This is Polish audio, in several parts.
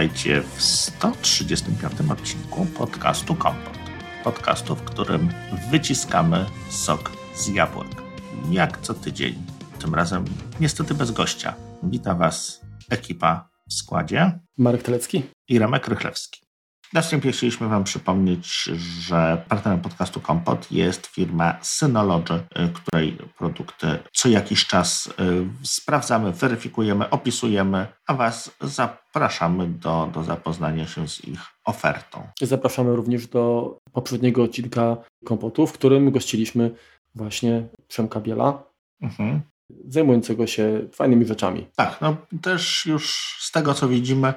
witajcie w 135 odcinku podcastu Kompot. Podcastu, w którym wyciskamy sok z jabłek. Jak co tydzień. Tym razem niestety bez gościa. Wita Was ekipa w składzie. Marek Telecki i Remek Rychlewski. Na wstępie chcieliśmy Wam przypomnieć, że partnerem podcastu Kompot jest firma Synology, y, której produkty co jakiś czas y, sprawdzamy, weryfikujemy, opisujemy, a Was zapraszamy do, do zapoznania się z ich ofertą. Zapraszamy również do poprzedniego odcinka Kompotu, w którym gościliśmy właśnie Przemka Biela, mhm. zajmującego się fajnymi rzeczami. Tak, no też już z tego co widzimy,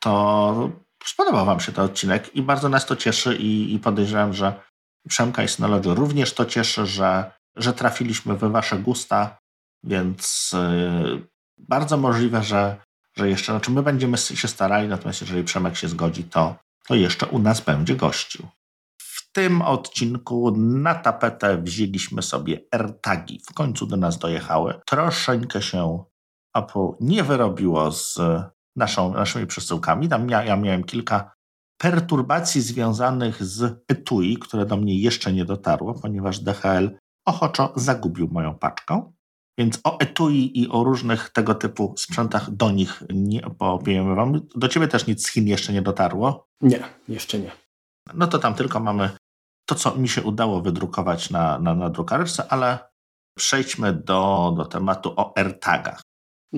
to spodobał Wam się ten odcinek i bardzo nas to cieszy i, i podejrzewam, że Przemka i Synology również to cieszy, że, że trafiliśmy we Wasze gusta, więc yy, bardzo możliwe, że, że jeszcze, znaczy my będziemy się starali, natomiast jeżeli Przemek się zgodzi, to, to jeszcze u nas będzie gościł. W tym odcinku na tapetę wzięliśmy sobie AirTagi. W końcu do nas dojechały. Troszeczkę się Apple nie wyrobiło z naszą, naszymi przesyłkami. Tam ja, ja miałem kilka perturbacji związanych z etui, które do mnie jeszcze nie dotarło, ponieważ DHL ochoczo zagubił moją paczkę. Więc o etui i o różnych tego typu sprzętach do nich nie opowiemy wam. Do ciebie też nic z Chin jeszcze nie dotarło? Nie, jeszcze nie. No to tam tylko mamy to, co mi się udało wydrukować na, na, na drukarce, ale przejdźmy do, do tematu o AirTagach.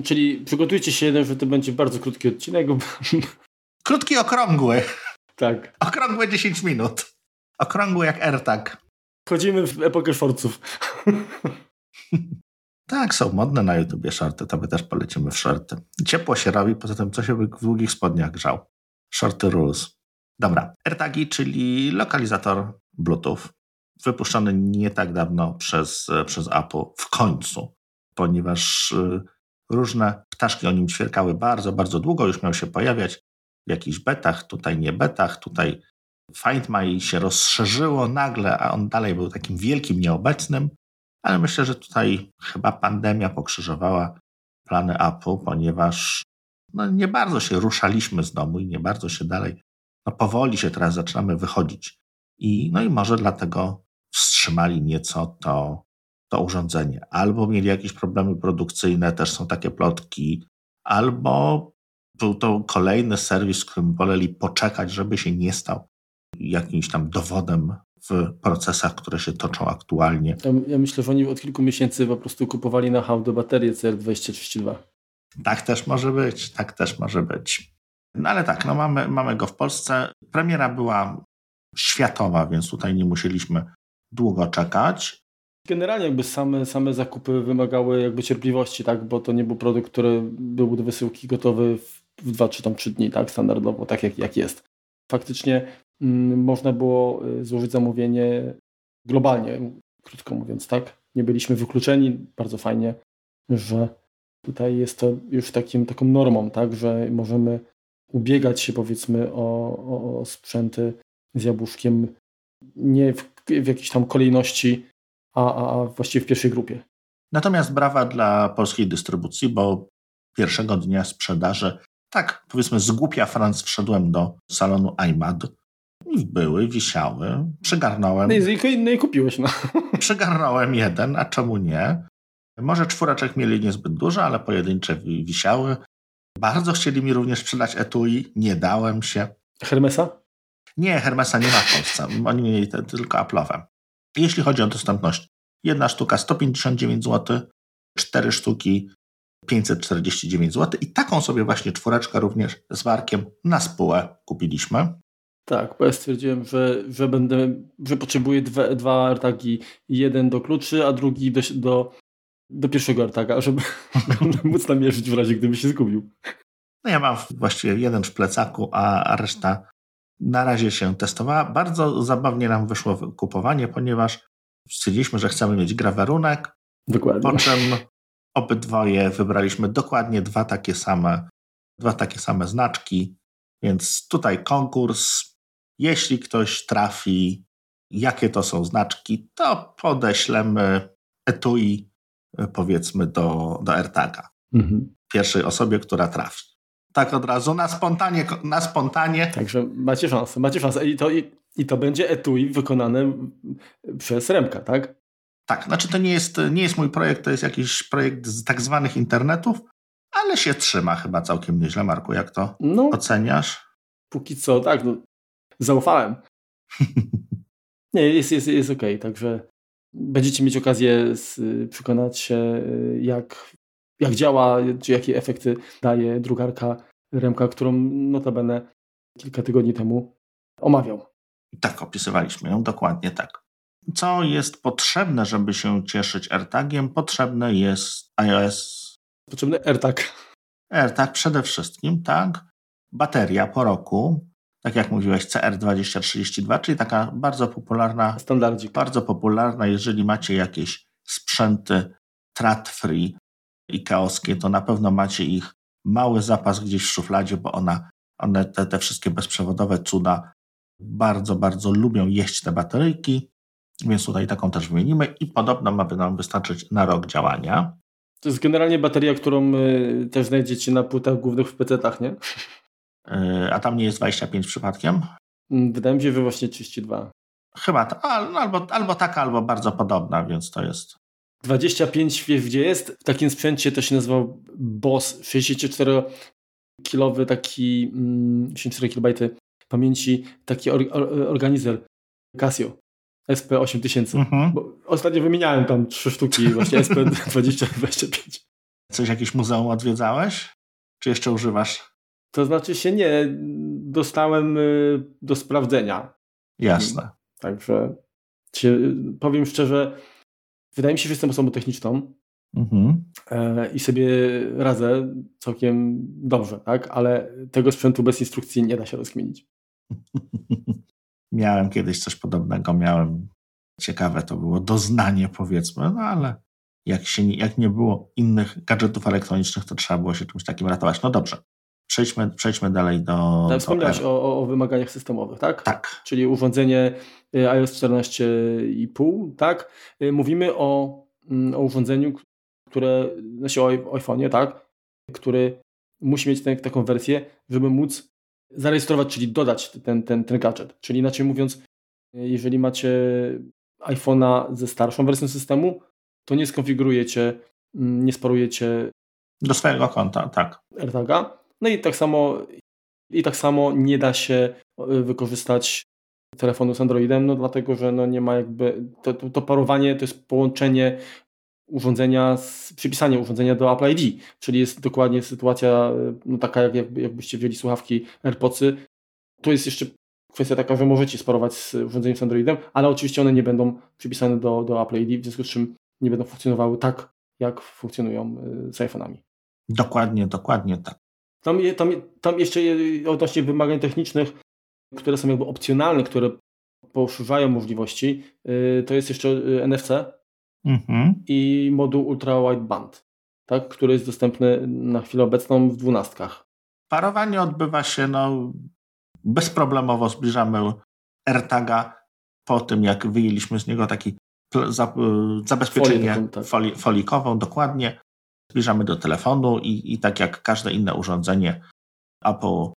Czyli przygotujcie się, że to będzie bardzo krótki odcinek. Krótki, okrągły. Tak. Okrągłe 10 minut. Okrągły jak AirTag. Chodzimy w epokę shortsów. tak, są modne na YouTubie shorty, to my też polecimy w shorty. Ciepło się robi, poza tym co się w długich spodniach grzał. Shorty rules. Dobra, AirTagi, czyli lokalizator Bluetooth, wypuszczony nie tak dawno przez, przez Apple w końcu, ponieważ y, Różne ptaszki o nim ćwierkały bardzo, bardzo długo, już miał się pojawiać w jakichś betach, tutaj nie betach, tutaj Find My się rozszerzyło nagle, a on dalej był takim wielkim nieobecnym, ale myślę, że tutaj chyba pandemia pokrzyżowała plany Apple, ponieważ no, nie bardzo się ruszaliśmy z domu i nie bardzo się dalej, no powoli się teraz zaczynamy wychodzić. I, no i może dlatego wstrzymali nieco to to urządzenie. Albo mieli jakieś problemy produkcyjne, też są takie plotki, albo był to kolejny serwis, którym woleli poczekać, żeby się nie stał jakimś tam dowodem w procesach, które się toczą aktualnie. Ja, myślę, że oni od kilku miesięcy po prostu kupowali na hałdę baterie CR2032. Tak też może być, tak też może być. No ale tak, no mamy, mamy go w Polsce. Premiera była światowa, więc tutaj nie musieliśmy długo czekać. Generalnie jakby same, same zakupy wymagały jakby cierpliwości, tak? bo to nie był produkt, który był do wysyłki gotowy w, w 2 czy tam 3 dni, tak? standardowo, tak jak, jak jest. Faktycznie mm, można było y, złożyć zamówienie globalnie, krótko mówiąc, tak? Nie byliśmy wykluczeni, bardzo fajnie, że tutaj jest to już takim, taką normą, tak? że możemy ubiegać się powiedzmy o, o, o sprzęty z jabłuszkiem nie w, w jakiejś tam kolejności a, a, a właściwie w pierwszej grupie. Natomiast brawa dla polskiej dystrybucji, bo pierwszego dnia sprzedaży, tak powiedzmy z głupia Franc wszedłem do salonu iMad były, wisiały, przygarnąłem. No i, no i kupiłeś, no. Przygarnąłem jeden, a czemu nie? Może czwóreczek mieli niezbyt dużo, ale pojedyncze wisiały. Bardzo chcieli mi również sprzedać etui, nie dałem się. Hermesa? Nie, Hermesa nie ma w Polsce. Oni mieli te, tylko Apple'owe. Jeśli chodzi o dostępność, jedna sztuka 159 zł, cztery sztuki 549 zł i taką sobie właśnie czwóreczkę również z warkiem na spółę kupiliśmy. Tak, bo ja stwierdziłem, że, że będę, że potrzebuję dwa, dwa AirTagi, jeden do kluczy, a drugi do, do, do pierwszego AirTaga, żeby móc namierzyć w razie, gdyby się zgubił. No ja mam właściwie jeden w plecaku, a reszta na razie się testowała. Bardzo zabawnie nam wyszło kupowanie, ponieważ stwierdziliśmy, że chcemy mieć grawerunek. Dokładnie. Po czym obydwoje wybraliśmy dokładnie dwa takie same, dwa takie same znaczki. Więc tutaj konkurs. Jeśli ktoś trafi, jakie to są znaczki, to podeślemy etui powiedzmy do, do AirTaga. Mhm. Pierwszej osobie, która trafi. Tak od razu, na spontanie. Na spontanie. Także macie szansę, macie szansę. I to, i, i to będzie etui wykonane przez Remka, tak? Tak, znaczy to nie jest, nie jest mój projekt, to jest jakiś projekt z tak zwanych internetów, ale się trzyma chyba całkiem nieźle, Marku. Jak to no, oceniasz? Póki co, tak, no, zaufałem. nie, jest, jest, jest okej, okay, także będziecie mieć okazję z, przekonać się, jak, jak działa, czy jakie efekty daje drukarka Remka, którą notabene kilka tygodni temu omawiał. Tak, opisywaliśmy ją dokładnie tak. Co jest potrzebne, żeby się cieszyć AirTagiem? Potrzebne jest iOS. Potrzebny AirTag. AirTag przede wszystkim, tak. Bateria po roku, tak jak mówiłeś, CR2032, czyli taka bardzo popularna. Standardzik. Bardzo popularna, jeżeli macie jakieś sprzęty trat-free i kaoskie, to na pewno macie ich mały zapas gdzieś w szufladzie, bo ona, one, te, te wszystkie bezprzewodowe cuda bardzo, bardzo lubią jeść te bateryjki, więc tutaj taką też wymienimy i podobno ma nam wystarczyć na rok działania. To jest generalnie bateria, którą y, też znajdziecie na płytach głównych w PC-tach, nie? Y, a tam nie jest 25 przypadkiem? Mm, wydaje mi się, że właśnie 32. Chyba, ta, no, albo, albo taka, albo bardzo podobna, więc to jest. 25 wiesz gdzie jest? W takim sprzęcie to się nazywał BOSS 64-kilowy taki, 64 mm, KB pamięci, taki or, or, organizer Casio. SP8000. Mhm. Bo ostatnio wymieniałem tam trzy sztuki, właśnie SP2025. Coś, jakieś muzeum odwiedzałeś? Czy jeszcze używasz? To znaczy się nie, dostałem y, do sprawdzenia. Jasne. Także powiem szczerze, wydaje mi się, że jestem osobą techniczną mhm. E, i sobie radzę całkiem dobrze, tak? ale tego sprzętu bez instrukcji nie da się rozkminić. Miałem kiedyś coś podobnego, miałem ciekawe to było doznanie powiedzmy, no ale jak, się jak nie było innych gadżetów elektronicznych, to trzeba było się czymś takim ratować. No dobrze, przejdźmy, przejdźmy dalej do... Tak, wspomniałeś o, o, wymaganiach systemowych, tak? Tak. Czyli urządzenie y, iOS 14,5, tak? Y, mówimy o, mm, o urządzeniu, które, znaczy o iPhone'ie, tak? Który musi mieć ten, taką wersję, żeby móc zarejestrować, czyli dodać ten, ten, ten gadżet. Czyli inaczej mówiąc, jeżeli macie iPhone'a ze starszą wersją systemu, to nie skonfigurujecie, mm, nie sparujecie do swojego konta, tak. AirTaga. No i tak samo i tak samo nie da się e, wykorzystać telefonu z Androidem, no dlatego, że no nie ma jakby, to, to, to parowanie to jest połączenie urządzenia, z, przypisanie urządzenia do Apple ID, czyli jest dokładnie sytuacja e, no taka, jak, jakby, jakbyście wzięli słuchawki AirPodsy. Tu jest jeszcze kwestia taka, że możecie sparować z urządzeniem z Androidem, ale oczywiście one nie będą przypisane do, do Apple ID, w związku z czym nie będą funkcjonowały tak, jak funkcjonują e, z iPhone'ami. Dokładnie, dokładnie tak. Tam, tam, tam jeszcze odnośnie wymagań technicznych, które są jakby opcjonalne, które poszerzają możliwości, e, to jest jeszcze NFC, mhm. i moduł ultra wideband, tak, który jest dostępny na chwilę obecną w dwunastkach. Parowanie odbywa się no, bezproblemowo, zbliżamy AirTaga po tym, jak wyjęliśmy z niego taki za, zabezpieczenie tak. foli, folikową, dokładnie. Zbliżamy do telefonu i, i tak jak każde inne urządzenie Apple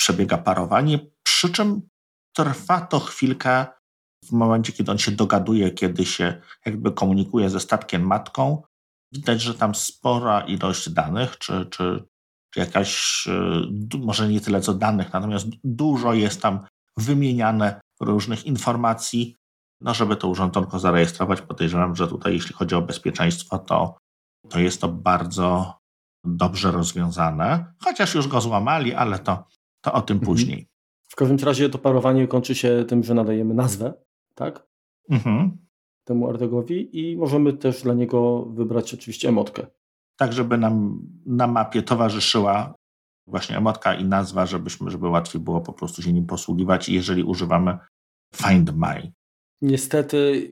przebiega parowanie, przy czym trwa to chwilkę w momencie, kiedy on się dogaduje, kiedy się jakby komunikuje ze statkiem matką, widać, że tam spora ilość danych, czy, czy, czy jakaś, e, może nie tyle co danych, natomiast dużo jest tam wymieniane różnych informacji, no żeby to urządzonko zarejestrować. Podejrzewam, że tutaj jeśli chodzi o bezpieczeństwo, to, to jest to bardzo dobrze rozwiązane, chociaż już go złamali, ale to, to o tym mhm. później. W każdym razie to parowanie kończy się tym, że nadajemy nazwę tak? Mhm. Temu Artegowi i możemy też dla niego wybrać oczywiście emotkę. Tak, żeby nam na mapie towarzyszyła właśnie emotka i nazwa, żebyśmy, żeby łatwiej było po prostu się nim posługiwać, jeżeli używamy Find My. Niestety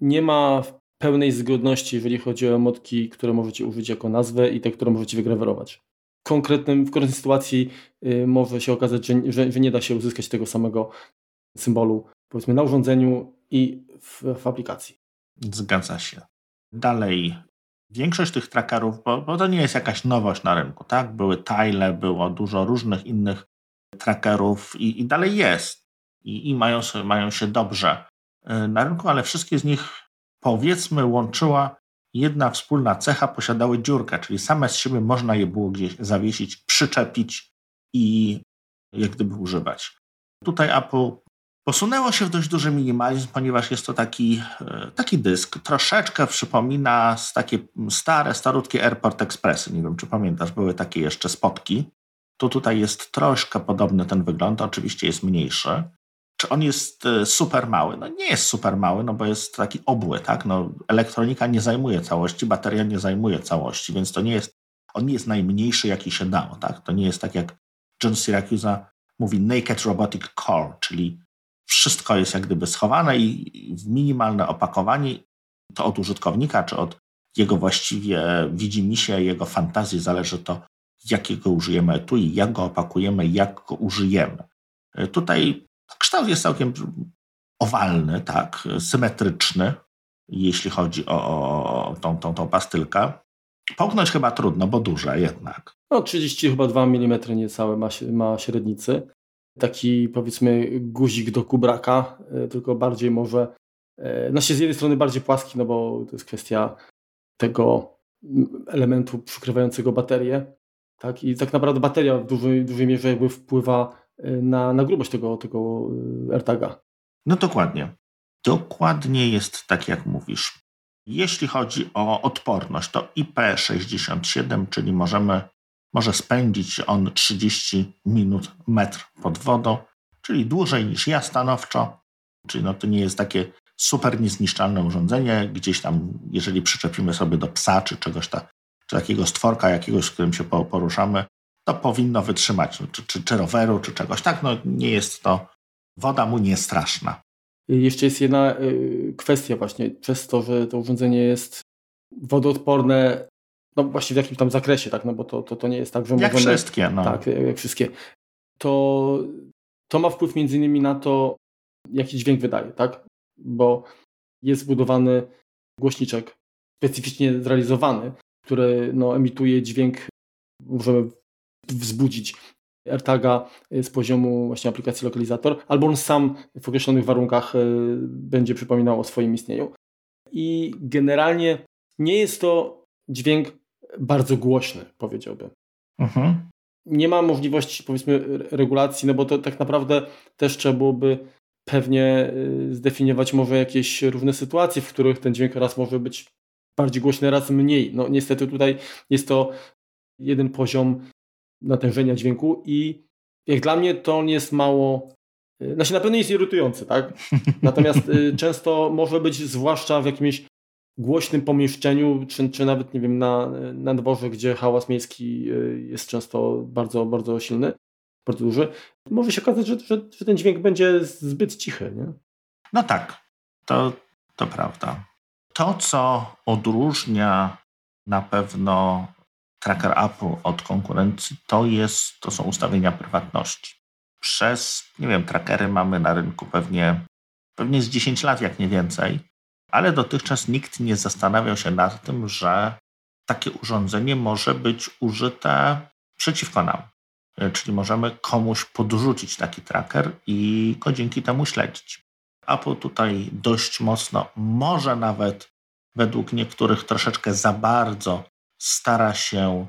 nie ma pełnej zgodności, jeżeli chodzi o emotki, które możecie użyć jako nazwę i te, które możecie wygrawerować. Konkretnym, w konkretnej sytuacji y, może się okazać, że, że, że, nie da się uzyskać tego samego symbolu powiedzmy na urządzeniu i w, w aplikacji. Zgadza się. Dalej większość tych trackerów, bo, bo, to nie jest jakaś nowość na rynku, tak? Były Tile, było dużo różnych innych trackerów i, i dalej jest. I, i mają, mają się dobrze y, na rynku, ale wszystkie z nich powiedzmy łączyła jedna wspólna cecha, posiadały dziurkę, czyli same z siebie można je było gdzieś zawiesić, przyczepić i jak gdyby używać. Tutaj Apple posunęło się w dość duży minimalizm, ponieważ jest to taki, e, taki dysk. Troszeczkę przypomina takie stare, starutkie Airport Expressy. Nie wiem, czy pamiętasz, były takie jeszcze spotki. Tu tutaj jest troszkę podobny ten wygląd, oczywiście jest mniejszy. Czy on jest e, super mały? No nie jest super mały, no bo jest taki obły, tak? No, elektronika nie zajmuje całości, bateria nie zajmuje całości, więc to nie jest, on nie jest najmniejszy, jaki się dało, tak? To nie jest tak jak John Syracuse mówi Naked Robotic Core, czyli wszystko jest jak gdyby schowane i w minimalne opakowanie to od użytkownika, czy od jego właściwie widzimisię, jego fantazji zależy to, jakiego użyjemy tu i jak go opakujemy, jak go użyjemy. E, tutaj kształt jest całkiem owalny, tak, symetryczny, jeśli chodzi o, o tą, tą, tą pastylkę. Połknąć chyba trudno, bo duże jednak. No 30 chyba 2 mm niecałe ma, ma średnicy. Taki powiedzmy guzik do kubraka, e, tylko bardziej może, znaczy z jednej strony bardziej płaski, no bo to jest kwestia tego elementu przykrywającego baterię. Tak? I tak naprawdę bateria w dużej, dużej mierze jakby wpływa na, na grubość tego, tego AirTaga. No dokładnie. Dokładnie jest tak, jak mówisz. Jeśli chodzi o odporność, to IP67, czyli możemy, może spędzić on 30 minut metr pod wodą, czyli dłużej niż ja stanowczo. Czyli no to nie jest takie super niezniszczalne urządzenie. Gdzieś tam, jeżeli przyczepimy sobie do psa czy czegoś ta, czy takiego stworka jakiegoś, z którym się poruszamy, to powinno wytrzymać, no, czy, czy, czy roweru, czy czegoś. Tak, no nie jest to, woda mu nie straszna. Jeszcze jest jedna y, kwestia właśnie, przez to, że to urządzenie jest wodoodporne, no właściwie w jakimś tam zakresie, tak, no bo to, to, to nie jest tak, że Jak możemy, wszystkie, no. Tak, jak wszystkie. To, to ma wpływ między innymi na to, jaki dźwięk wydaje, tak, bo jest zbudowany głośniczek specyficznie zrealizowany, który no, emituje dźwięk, możemy wzbudzić AirTaga z poziomu właśnie aplikacji lokalizator, albo on sam w określonych warunkach y, będzie przypominał o swoim istnieniu. I generalnie nie jest to dźwięk bardzo głośny, powiedziałbym. Mhm. Nie ma możliwości, powiedzmy, regulacji, no bo to tak naprawdę też trzeba byłoby pewnie y, zdefiniować może jakieś różne sytuacje, w których ten dźwięk raz może być bardziej głośny, raz mniej. No niestety tutaj jest to jeden poziom natężenia dźwięku i jak dla mnie to on jest mało, y, znaczy na pewno jest irytujący, tak? Natomiast y, często może być, zwłaszcza w jakimś głośnym pomieszczeniu, czy, czy nawet, nie wiem, na, na dworze, gdzie hałas miejski y, jest często bardzo, bardzo silny, bardzo duży, może się okazać, że, że, że ten dźwięk będzie zbyt cichy, nie? No tak, to, to prawda. To, co odróżnia na pewno tracker Apple od konkurencji, to, jest, to są ustawienia prywatności. Przez, nie wiem, trackery mamy na rynku pewnie, pewnie z 10 lat, jak nie więcej, ale dotychczas nikt nie zastanawiał się nad tym, że takie urządzenie może być użyte przeciwko nam. Czyli możemy komuś podrzucić taki tracker i go dzięki temu śledzić. Apple tutaj dość mocno, może nawet według niektórych troszeczkę za bardzo stara się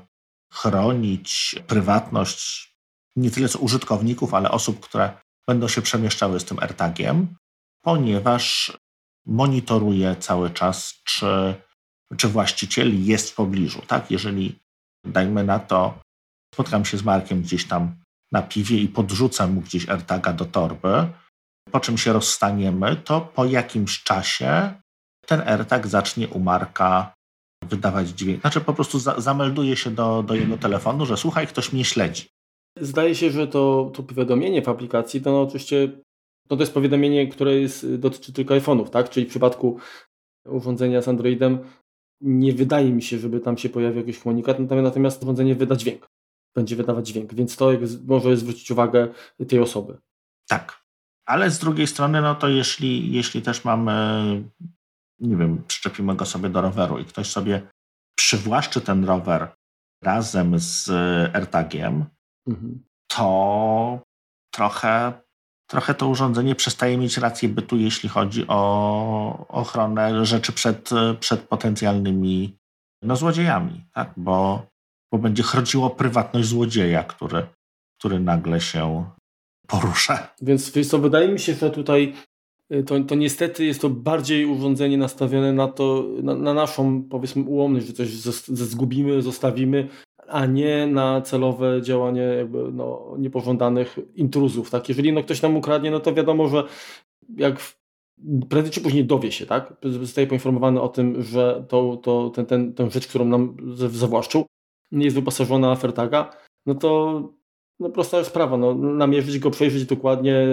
chronić prywatność nie tyle co użytkowników, ale osób, które będą się przemieszczały z tym AirTagiem, ponieważ monitoruje cały czas, czy, czy właściciel jest w pobliżu. Tak? Jeżeli, dajmy na to, spotkam się z Markiem gdzieś tam na piwie i podrzucę mu gdzieś AirTaga do torby, po czym się rozstaniemy, to po jakimś czasie ten AirTag zacznie u Marka wydawać dźwięk. Znaczy po prostu za, zamelduje się do, do jego telefonu, że słuchaj, ktoś mnie śledzi. Zdaje się, że to, to powiadomienie w aplikacji to no oczywiście no to jest powiadomienie, które jest, dotyczy tylko iPhone'ów, tak? Czyli w przypadku urządzenia z Androidem nie wydaje mi się, żeby tam się pojawił jakiś komunikat, natomiast urządzenie wyda dźwięk. Będzie wydawać dźwięk, więc to może zwrócić uwagę tej osoby. Tak. Ale z drugiej strony, no to jeśli, jeśli też mamy nie wiem, przyczepimy go sobie do roweru i ktoś sobie przywłaszczy ten rower razem z AirTagiem, mhm. to trochę, trochę to urządzenie przestaje mieć rację bytu, jeśli chodzi o ochronę rzeczy przed, przed potencjalnymi no, złodziejami, tak? bo, bo będzie chroniło prywatność złodzieja, który, który nagle się porusza. Więc wiesz co, wydaje mi się, że tutaj to, to niestety jest to bardziej urządzenie nastawione na to, na, na naszą powiedzmy ułomność, że coś zgubimy, zostawimy, a nie na celowe działanie jakby, no, niepożądanych intruzów. Tak? Jeżeli no, ktoś nam ukradnie, no to wiadomo, że jak prędzej czy później dowie się, tak? Zostaje poinformowany o tym, że to, to, ten, ten, tę rzecz, którą nam zawłaszczył, nie jest wyposażona w AirTaga, no to no prosta sprawa, no, namierzyć go, przejrzeć dokładnie,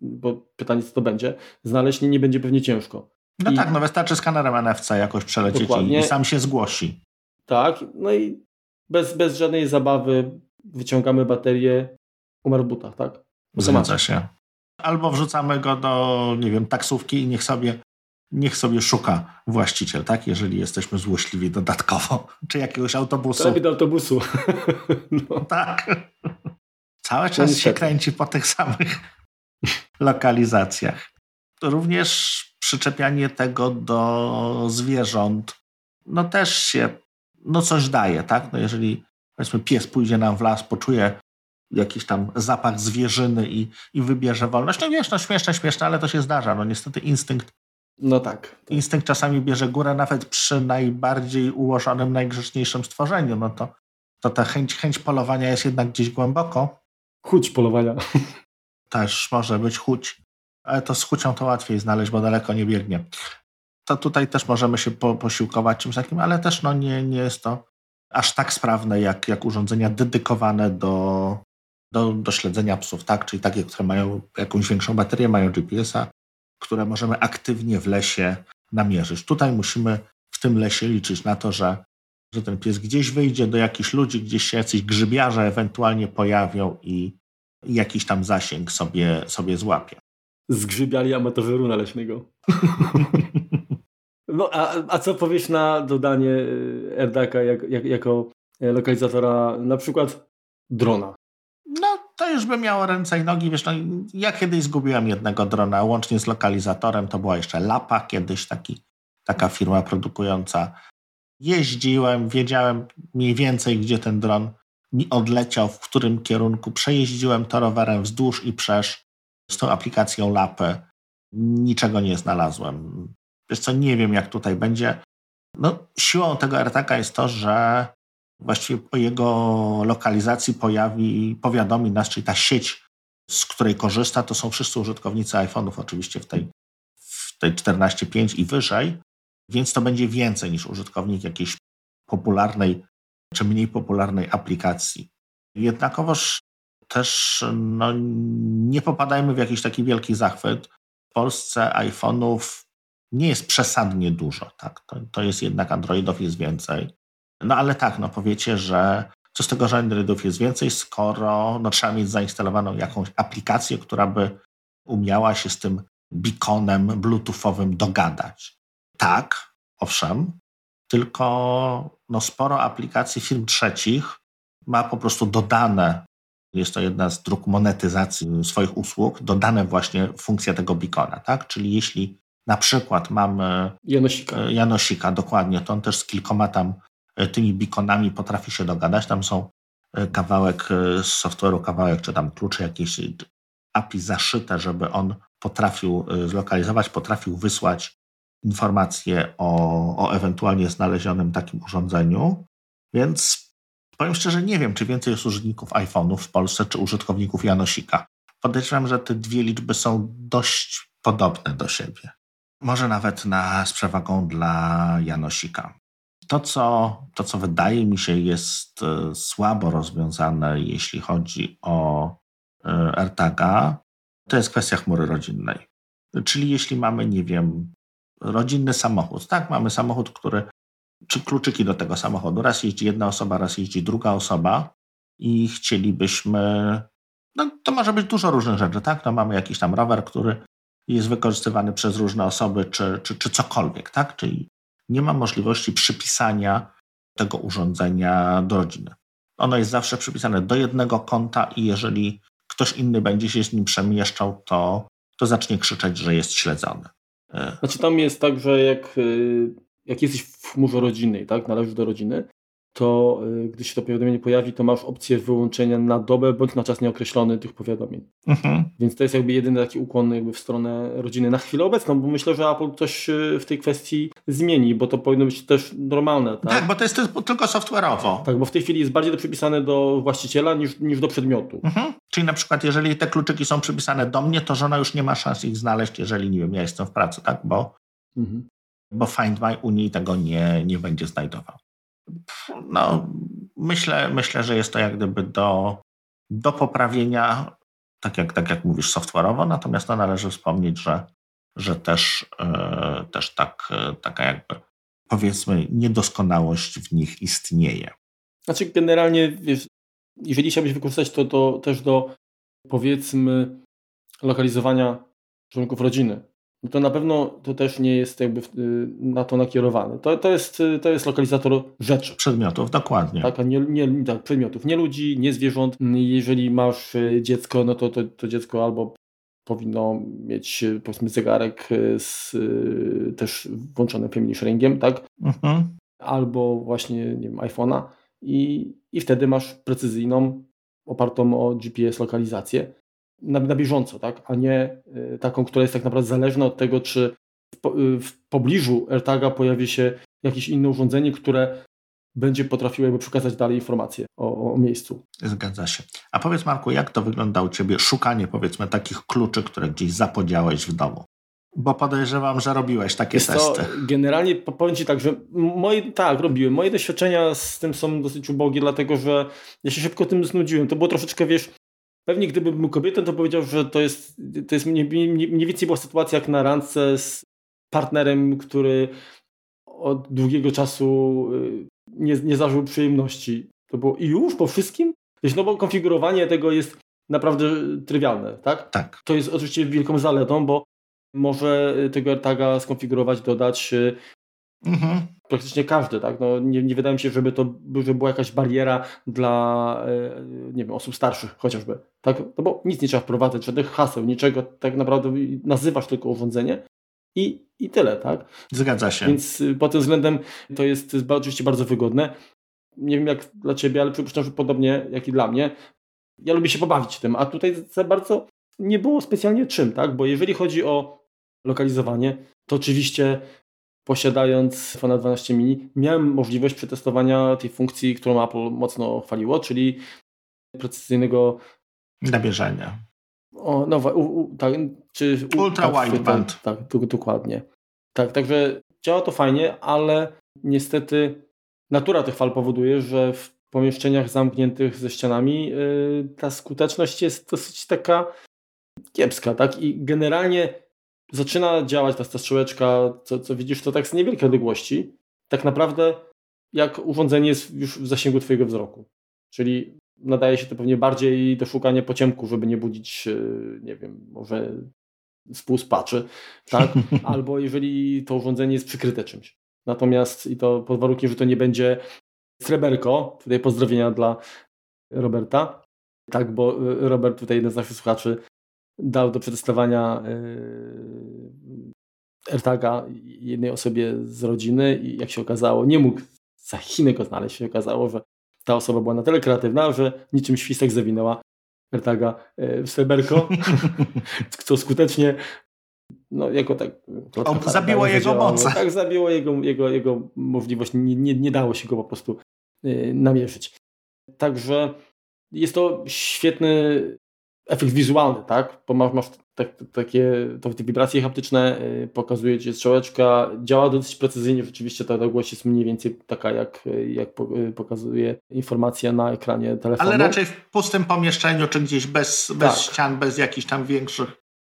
bo pytanie co to będzie, znaleźć nie, nie będzie pewnie ciężko. No I... tak, no wystarczy skanerem NFC jakoś przelecieć i, i sam się zgłosi. Tak, no i bez, bez żadnej zabawy wyciągamy baterię, umarł buta, tak? Zgadza się. Albo wrzucamy go do, nie wiem, taksówki i niech sobie, niech sobie szuka właściciel, tak? Jeżeli jesteśmy złośliwi dodatkowo. Czy jakiegoś autobusu. Prawie do autobusu. no. Tak. Cały czas się kręci po tych samych lokalizacjach. Również przyczepianie tego do zwierząt, no też się, no coś daje, tak? No jeżeli powiedzmy pies pójdzie nam w las, poczuje jakiś tam zapach zwierzyny i, i wybierze wolność. No wiesz, no śmieszne, śmieszne, ale to się zdarza. No niestety instynkt. No tak. Instynkt czasami bierze górę nawet przy najbardziej ułożonym, najgrzeczniejszym stworzeniu. No to, to ta chęć, chęć polowania jest jednak gdzieś głęboko. Chuć polowania. Też może być chuć, ale to z chucią to łatwiej znaleźć, bo daleko nie biegnie. To tutaj też możemy się po, posiłkować czymś takim, ale też no nie, nie jest to aż tak sprawne jak, jak urządzenia dedykowane do, do, do śledzenia psów, tak? Czyli takie, które mają jakąś większą baterię, mają GPS-a, które możemy aktywnie w lesie namierzyć. Tutaj musimy w tym lesie liczyć na to, że, że ten pies gdzieś wyjdzie do jakichś ludzi, gdzieś się jacyś grzybiarze ewentualnie pojawią i, i jakiś tam zasięg sobie, sobie złapie. Zgrzybiali amatorzy runa leśnego. no, a, a co powiesz na dodanie Erdaka jak, jak, jako lokalizatora na przykład drona? to już by miało ręce i nogi. Wiesz, no, ja kiedyś zgubiłem jednego drona, łącznie z lokalizatorem. To była jeszcze Lapa, kiedyś taki, taka firma produkująca. Jeździłem, wiedziałem mniej więcej, gdzie ten dron mi odleciał, w którym kierunku. Przejeździłem to rowerem wzdłuż i przesz z tą aplikacją Lapy. Niczego nie znalazłem. Wiesz co, nie wiem, jak tutaj będzie. No, siłą tego AirTaga jest to, że właściwie o jego lokalizacji pojawi, powiadomi nas, czyli ta sieć, z której korzysta, to są wszyscy użytkownicy iPhone'ów oczywiście w tej, w tej 14.5 i wyżej, więc to będzie więcej niż użytkownik jakiejś popularnej czy mniej popularnej aplikacji. Jednakowoż też no, nie popadajmy w jakiś taki wielki zachwyt. W Polsce iPhone'ów nie jest przesadnie dużo. Tak? To, to jest jednak Androidów jest więcej. No ale tak, no powiecie, że co z tego, że Androidów jest więcej, skoro no, trzeba mieć zainstalowaną jakąś aplikację, która by umiała się z tym beaconem bluetoothowym dogadać. Tak, owszem, tylko no, sporo aplikacji firm trzecich ma po prostu dodane, jest to jedna z dróg monetyzacji swoich usług, dodane właśnie funkcja tego beacona, tak? Czyli jeśli na przykład mamy Janosika, Janosika dokładnie, to on też z kilkoma tam E, tymi beaconami potrafi się dogadać. Tam są e, kawałek e, z software'u, kawałek czy tam klucze jakieś API zaszyte, żeby on potrafił zlokalizować, potrafił wysłać informacje o, o ewentualnie znalezionym takim urządzeniu. Więc powiem szczerze, nie wiem, czy więcej jest użytkowników iPhone'ów w Polsce, czy użytkowników Janosika. Podejrzewam, że te dwie liczby są dość podobne do siebie. Może nawet na, z przewagą dla Janosika. To co, to, co wydaje mi się jest e, słabo rozwiązane, jeśli chodzi o e, AirTaga, to jest kwestia chmury rodzinnej. Czyli jeśli mamy, nie wiem, rodzinny samochód, tak, mamy samochód, który, czy kluczyki do tego samochodu, raz jeździ jedna osoba, raz jeździ druga osoba i chcielibyśmy, no to może być dużo różnych rzeczy, tak, no mamy jakiś tam rower, który jest wykorzystywany przez różne osoby, czy, czy, czy cokolwiek, tak, czyli nie ma możliwości przypisania tego urządzenia do rodziny. Ono jest zawsze przypisane do jednego konta i jeżeli ktoś inny będzie się z nim przemieszczał, to, to zacznie krzyczeć, że jest śledzony. Znaczy tam jest tak, że jak, y, jak jesteś w chmurze rodzinnej, tak, należysz do rodziny, to y, gdy się to powiadomienie pojawi, to masz opcję wyłączenia na dobę bądź na czas nieokreślony tych powiadomień. Mhm. Więc to jest jakby jedyny taki ukłon jakby w stronę rodziny na chwilę obecną, bo myślę, że Apple coś y, w tej kwestii zmieni, bo to powinno być też normalne. Tak, tak bo to jest tylko software'owo. Tak, bo w tej chwili jest bardziej to przypisane do właściciela niż, niż do przedmiotu. Mhm. Czyli na przykład jeżeli te kluczyki są przypisane do mnie, to żona już nie ma szans ich znaleźć, jeżeli nie wiem, ja jestem w pracy, tak, bo, mhm. bo Find My Unii tego nie, nie będzie znajdował no, myślę, myślę, że jest to jak gdyby do, do poprawienia, tak jak, tak jak mówisz, software'owo, natomiast no, należy wspomnieć, że, że też, yy, też tak, yy, taka jakby powiedzmy niedoskonałość w nich istnieje. Znaczy generalnie, wiesz, jeżeli chciałbyś wykorzystać to, to też do powiedzmy lokalizowania członków rodziny, no to na pewno to też nie jest jakby y, na to nakierowane. To, to, jest, y, to jest lokalizator rzeczy. Przedmiotów, dokładnie. Tak, nie, nie, tak, przedmiotów, nie ludzi, nie zwierząt. Jeżeli masz y, dziecko, no to, to, to dziecko albo powinno mieć powiedzmy zegarek z też włączonym family sharingiem, tak? Mhm. Albo właśnie nie wiem, iPhone'a i, i wtedy masz precyzyjną, opartą o GPS lokalizację na, na bieżąco, tak? a nie y, taką, która jest tak naprawdę zależna od tego, czy w, y, w pobliżu AirTaga pojawi się jakieś inne urządzenie, które będzie potrafiło jakby przekazać dalej informacje o, o, miejscu. Zgadza się. A powiedz Marku, jak to wygląda u Ciebie, szukanie powiedzmy takich kluczy, które gdzieś zapodziałeś w domu? Bo podejrzewam, że robiłeś takie testy. Generalnie powiem Ci tak, że moje, tak, robiłem. Moje doświadczenia z tym są dosyć ubogie, dlatego że ja się szybko tym znudziłem. To było troszeczkę, wiesz, Pewnie gdybym był kobietą, to powiedział, że to jest, to jest mniej, mniej, mniej więcej była sytuacja jak na randce z partnerem, który od długiego czasu y, nie, nie zażył przyjemności. To było i już po wszystkim? No bo konfigurowanie tego jest naprawdę trywialne, tak? Tak. To jest oczywiście wielką zaletą, bo może tego AirTaga skonfigurować, dodać y, mhm praktycznie każdy, tak? No, nie, nie wydaje mi się, żeby to żeby była jakaś bariera dla e, nie wiem, osób starszych chociażby. Tak? No bo nic nie trzeba wprowadzać, żadnych haseł, niczego, tak naprawdę nazywasz tylko urządzenie i, i tyle, tak? Zgadza się. Więc y, pod tym względem to jest oczywiście bardzo wygodne. Nie wiem jak dla Ciebie, ale przypuszczam, że podobnie jak i dla mnie. Ja lubię się pobawić tym, a tutaj za bardzo nie było specjalnie czym, tak? Bo jeżeli chodzi o lokalizowanie, to oczywiście posiadając iPhone 12 mini, miałem możliwość przetestowania tej funkcji, którą Apple mocno chwaliło, czyli precyzyjnego nabierzenia. O, no, u, u, tak, czy Ultra tak, wideband. Tak, tak, dokładnie. Tak, także działa to fajnie, ale niestety natura tych fal powoduje, że w pomieszczeniach zamkniętych ze ścianami yy, ta skuteczność jest dosyć taka kiepska, tak? I generalnie zaczyna działać ta, strzałeczka, co, co widzisz to tak z niewielkiej odległości, tak naprawdę jak urządzenie jest już w zasięgu Twojego wzroku. Czyli nadaje się to pewnie bardziej do szukania pociemku, żeby nie budzić, nie wiem, może spółspaczy, tak? Albo jeżeli to urządzenie jest przykryte czymś. Natomiast i to pod warunkiem, że to nie będzie sreberko, tutaj pozdrowienia dla Roberta, tak, bo e, Robert, tutaj jeden z naszych słuchaczy, dał do przetestowania yy, AirTaga jednej osobie z rodziny i jak się okazało, nie mógł za Chiny go znaleźć. się okazało, że ta osoba była na tyle kreatywna, że niczym świstek zawinęła AirTaga yy, w sreberko, co skutecznie no, jako tak... zabiło jego moce. Tak, zabiło jego, jego, jego możliwość. Nie, nie, nie dało się go po prostu yy, namierzyć. Także jest to świetny efekt wizualny, tak? Bo masz, masz tak, takie to, te wibracje haptyczne, yy, pokazuje Ci strzałeczka, działa dosyć precyzyjnie, rzeczywiście ta odległość jest mniej więcej taka, jak, jak y, pokazuje informacja na ekranie telefonu. Ale raczej w pustym pomieszczeniu, czy gdzieś bez, bez tak. ścian, bez jakichś tam większych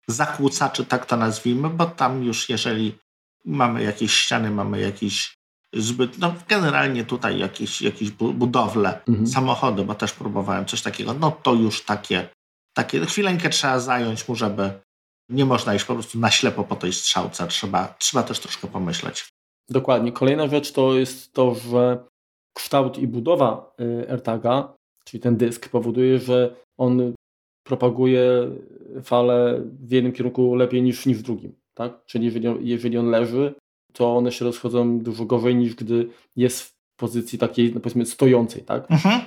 zakłócaczy, tak to nazwijmy, bo tam już jeżeli mamy jakieś ściany, mamy jakiś zbyt, no generalnie tutaj jakieś, jakieś budowle, mhm. samochody, bo też próbowałem coś takiego, no to już takie takie chwileńkę trzeba zająć mu, żeby nie można iść po prostu na ślepo po tej strzałce. Trzeba, trzeba też troszkę pomyśleć. Dokładnie. Kolejna rzecz to jest to, że kształt i budowa y, AirTaga, czyli ten dysk, powoduje, że on propaguje fale w jednym kierunku lepiej niż, niż w drugim. Tak? Czyli jeżeli, jeżeli on leży, to one się rozchodzą dużo gorzej niż gdy jest w pozycji takiej, no powiedzmy, stojącej. Tak? Mhm.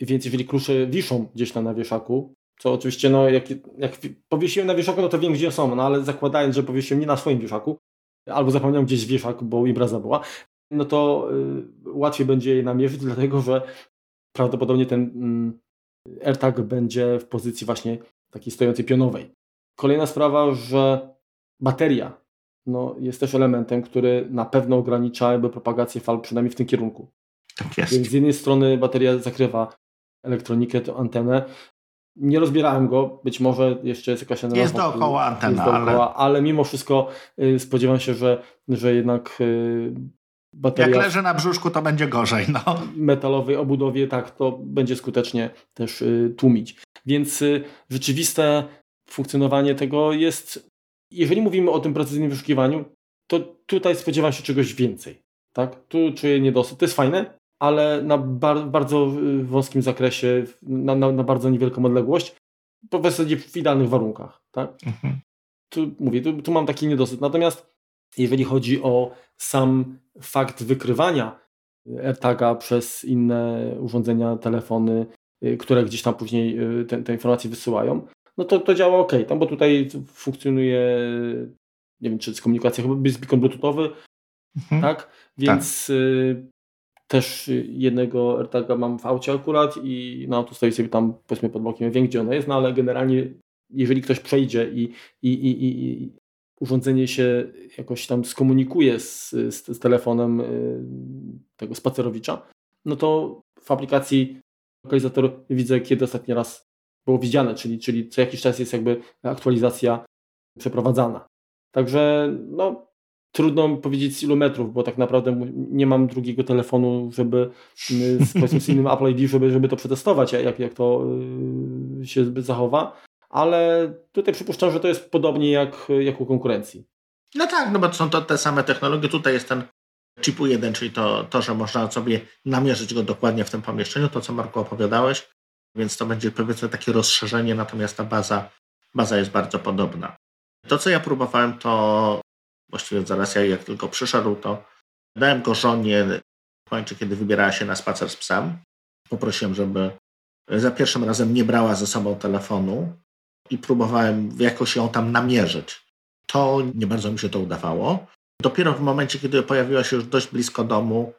Więc jeżeli klucze wiszą gdzieś tam na wieszaku, co oczywiście, no, jak, jak powiesiłem na wieszaku, no to wiem, gdzie są, no ale zakładając, że powiesiłem nie na swoim wieszaku, albo zapomniałem gdzieś wieszak, bo impreza była, no to y, łatwiej będzie je namierzyć, dlatego że prawdopodobnie ten y, AirTag będzie w pozycji właśnie takiej stojącej pionowej. Kolejna sprawa, że bateria no, jest też elementem, który na pewno ogranicza jakby propagację fal, przynajmniej w tym kierunku. Tak jest. Więc z jednej strony bateria zakrywa elektronikę, tę antenę, nie rozbierałem go, być może jeszcze jest jakaś antena. Jest dookoła antena, jest dookoła, ale... ale mimo wszystko y, spodziewam się, że, że jednak y, bateria... Jak leży na brzuszku, to będzie gorzej. No. Metalowej obudowie, tak, to będzie skutecznie też y, tłumić. Więc rzeczywiste funkcjonowanie tego jest, jeżeli mówimy o tym precyzyjnym wyszukiwaniu, to tutaj spodziewam się czegoś więcej. Tak? Tu czuję niedosyt. To jest fajne, ale na bar bardzo y, wąskim zakresie, na, na, na, bardzo niewielką odległość, w zasadzie w idealnych warunkach. Tak? Mhm. Tu mówię, tu, tu mam taki niedosyt. Natomiast jeżeli chodzi o sam fakt wykrywania AirTaga przez inne urządzenia, telefony, y, które gdzieś tam później y, te, te informacje wysyłają, no to, to działa ok, tam, bo tutaj funkcjonuje, nie wiem, czy z komunikacja, chyba jest beacon bluetoothowy, mhm. tak? Więc tak też jednego AirTaga mam w aucie akurat i no to stoi sobie tam powiedzmy pod bokiem, wiem gdzie ona jest, no ale generalnie jeżeli ktoś przejdzie i, i, i, i urządzenie się jakoś tam skomunikuje z, z, z telefonem y, tego spacerowicza, no to w aplikacji lokalizator widzę kiedy ostatni raz było widziane, czyli, czyli co jakiś czas jest jakby aktualizacja przeprowadzana. Także no, trudno powiedzieć z ilu metrów, bo tak naprawdę nie mam drugiego telefonu, żeby z, z innym Apple ID, żeby, żeby to przetestować, jak, jak to y, się zachowa, ale tutaj przypuszczam, że to jest podobnie jak, jak u konkurencji. No tak, no bo są to te same technologie. Tutaj jest ten chipu 1, czyli to, to, że można sobie namierzyć go dokładnie w tym pomieszczeniu, to co Marku opowiadałeś, więc to będzie powiedzmy takie rozszerzenie, natomiast ta baza, baza jest bardzo podobna. To, co ja próbowałem, to właściwie zaraz ja jak tylko przyszedł, to dałem go żonie w momencie, kiedy wybierała się na spacer z psem. Poprosiłem, żeby za pierwszym razem nie brała ze sobą telefonu i próbowałem jakoś ją tam namierzyć. To nie bardzo mi się to udawało. Dopiero w momencie, kiedy pojawiła się już dość blisko domu,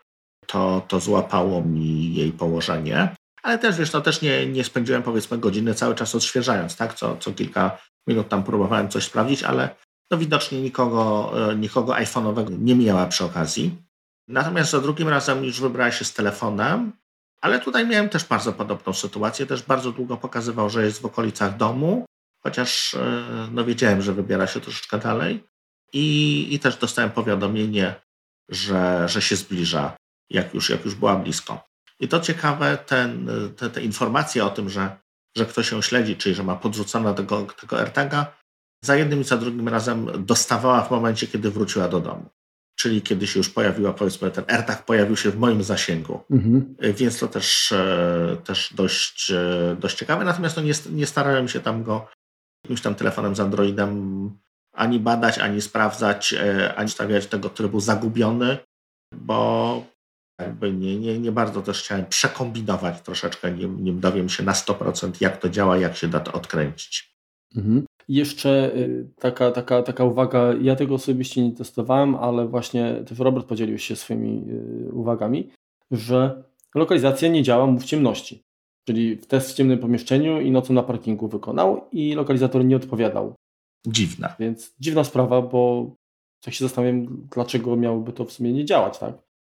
to, to złapało mi jej położenie. Ale też, wiesz, no też nie, nie spędziłem powiedzmy godziny cały czas odświeżając, tak? Co, co kilka minut tam próbowałem coś sprawdzić, ale no widocznie nikogo, e, nikogo iPhone'owego nie miała przy okazji. Natomiast za drugim razem już wybrała się z telefonem, ale tutaj miałem też bardzo podobną sytuację. Też bardzo długo pokazywał, że jest w okolicach domu, chociaż e, no wiedziałem, że wybiera się troszeczkę dalej. I, i też dostałem powiadomienie, że, że się zbliża, jak już, jak już była blisko. I to ciekawe, ten, te, te informacje o tym, że, że ktoś ją śledzi, czyli że ma podrzucone tego, tego AirTaga, za jednym i za drugim razem dostawała w momencie, kiedy wróciła do domu. Czyli kiedy się już pojawiła, powiedzmy, ten AirTag pojawił się w moim zasięgu. Mhm. Więc to też, e, też dość, e, dość ciekawe. Natomiast no nie, nie starałem się tam go jakimś tam telefonem z Androidem ani badać, ani sprawdzać, e, ani stawiać tego trybu zagubiony, bo jakby nie, nie, nie bardzo też chciałem przekombinować troszeczkę, nim, nim dowiem się na 100% jak to działa, jak się da to odkręcić. Mhm. Jeszcze y, taka, taka, taka uwaga, ja tego osobiście nie testowałem, ale właśnie też Robert podzielił się swoimi y, uwagami, że lokalizacja nie działa mu w ciemności. Czyli test w ciemnym pomieszczeniu i nocą na parkingu wykonał i lokalizator nie odpowiadał. Dziwna. Więc dziwna sprawa, bo tak się zastanawiam, dlaczego miałoby to w sumie nie działać, tak?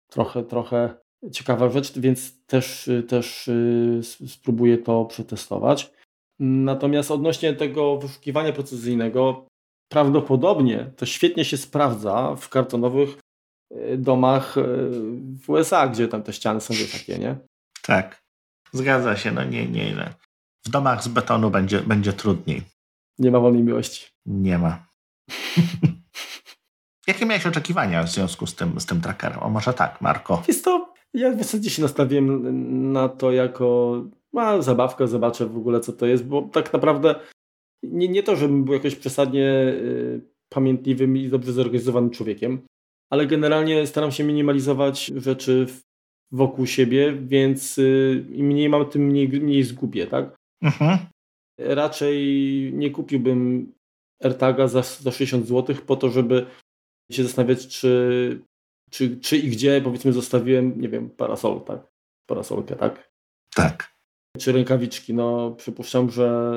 Trochę, trochę ciekawa rzecz, więc też, też y, spróbuję to przetestować. Natomiast odnośnie tego wyszukiwania precyzyjnego, prawdopodobnie to świetnie się sprawdza w kartonowych e, domach e, w USA, gdzie tam te ściany są takie, nie? Tak, zgadza się. No nie, nie, nie. W domach z betonu będzie, będzie trudniej. Nie ma wolnej miłości. Nie ma. Jakie miałeś oczekiwania w związku z tym, z tym trackerem? O może tak, Marko? Jest to Ja w zasadzie się nastawiłem na to jako ma zabawkę, zobaczę w ogóle co to jest, bo tak naprawdę nie, nie to, żebym był jakoś przesadnie y, pamiętliwym i dobrze zorganizowanym człowiekiem, ale generalnie staram się minimalizować rzeczy wokół siebie, więc y, im mniej mam, tym mniej, mniej zgubię, tak? Mhm. Raczej nie kupiłbym AirTaga za, za 60 zł po to, żeby się zastanawiać, czy, czy, czy i gdzie powiedzmy zostawiłem, nie wiem, parasol, tak? Parasolkę, tak? Tak. Czy rękawiczki. No, przypuszczam, że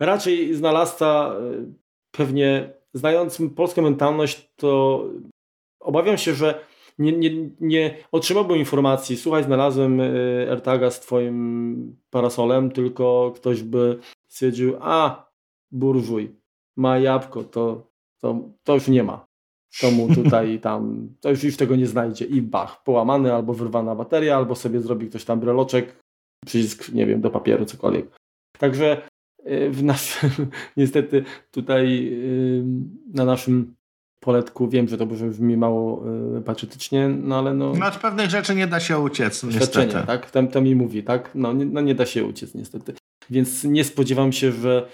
raczej znalazca y, pewnie znając polską mentalność, to obawiam się, że nie, nie, nie otrzymałbym informacji, słuchaj, znalazłem y, AirTaga z twoim parasolem, tylko ktoś by stwierdził, a burżuj, ma jabłko, to, to, to już nie ma. To mu tutaj tam, to już, już tego nie znajdzie i bach, połamany albo wyrwana bateria, albo sobie zrobi ktoś tam breloczek, przycisk, nie wiem, do papieru, cokolwiek. Także y, w naszym, niestety tutaj y, na naszym poletku. Wiem, że to brzmi mało y, patriotycznie, no ale no... No od pewnych rzeczy nie da się uciec, niestety. tak? Tam, tam mi mówi, tak? No nie, no nie da się uciec, niestety. Więc nie spodziewam się, że,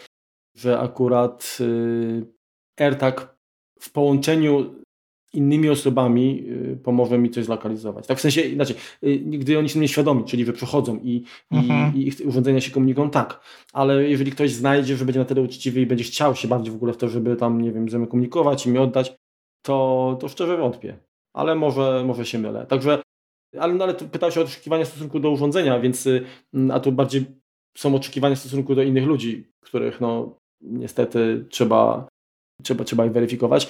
że akurat AirTag w połączeniu innymi osobami y, pomoże mi coś zlokalizować. Tak w sensie, inaczej, y, gdy oni są nieświadomi, czyli że przychodzą i, mhm. i, i ich urządzenia się komunikują, tak. Ale jeżeli ktoś znajdzie, że będzie na tyle uczciwy i będzie chciał się bardziej w ogóle w to, żeby tam, nie wiem, ze komunikować i mi oddać, to, to szczerze wątpię. Ale może, może się mylę. Także, ale, no, ale pytałeś o oczekiwania w stosunku do urządzenia, więc, y, a tu bardziej są oczekiwania w stosunku do innych ludzi, których no niestety trzeba, trzeba, trzeba ich weryfikować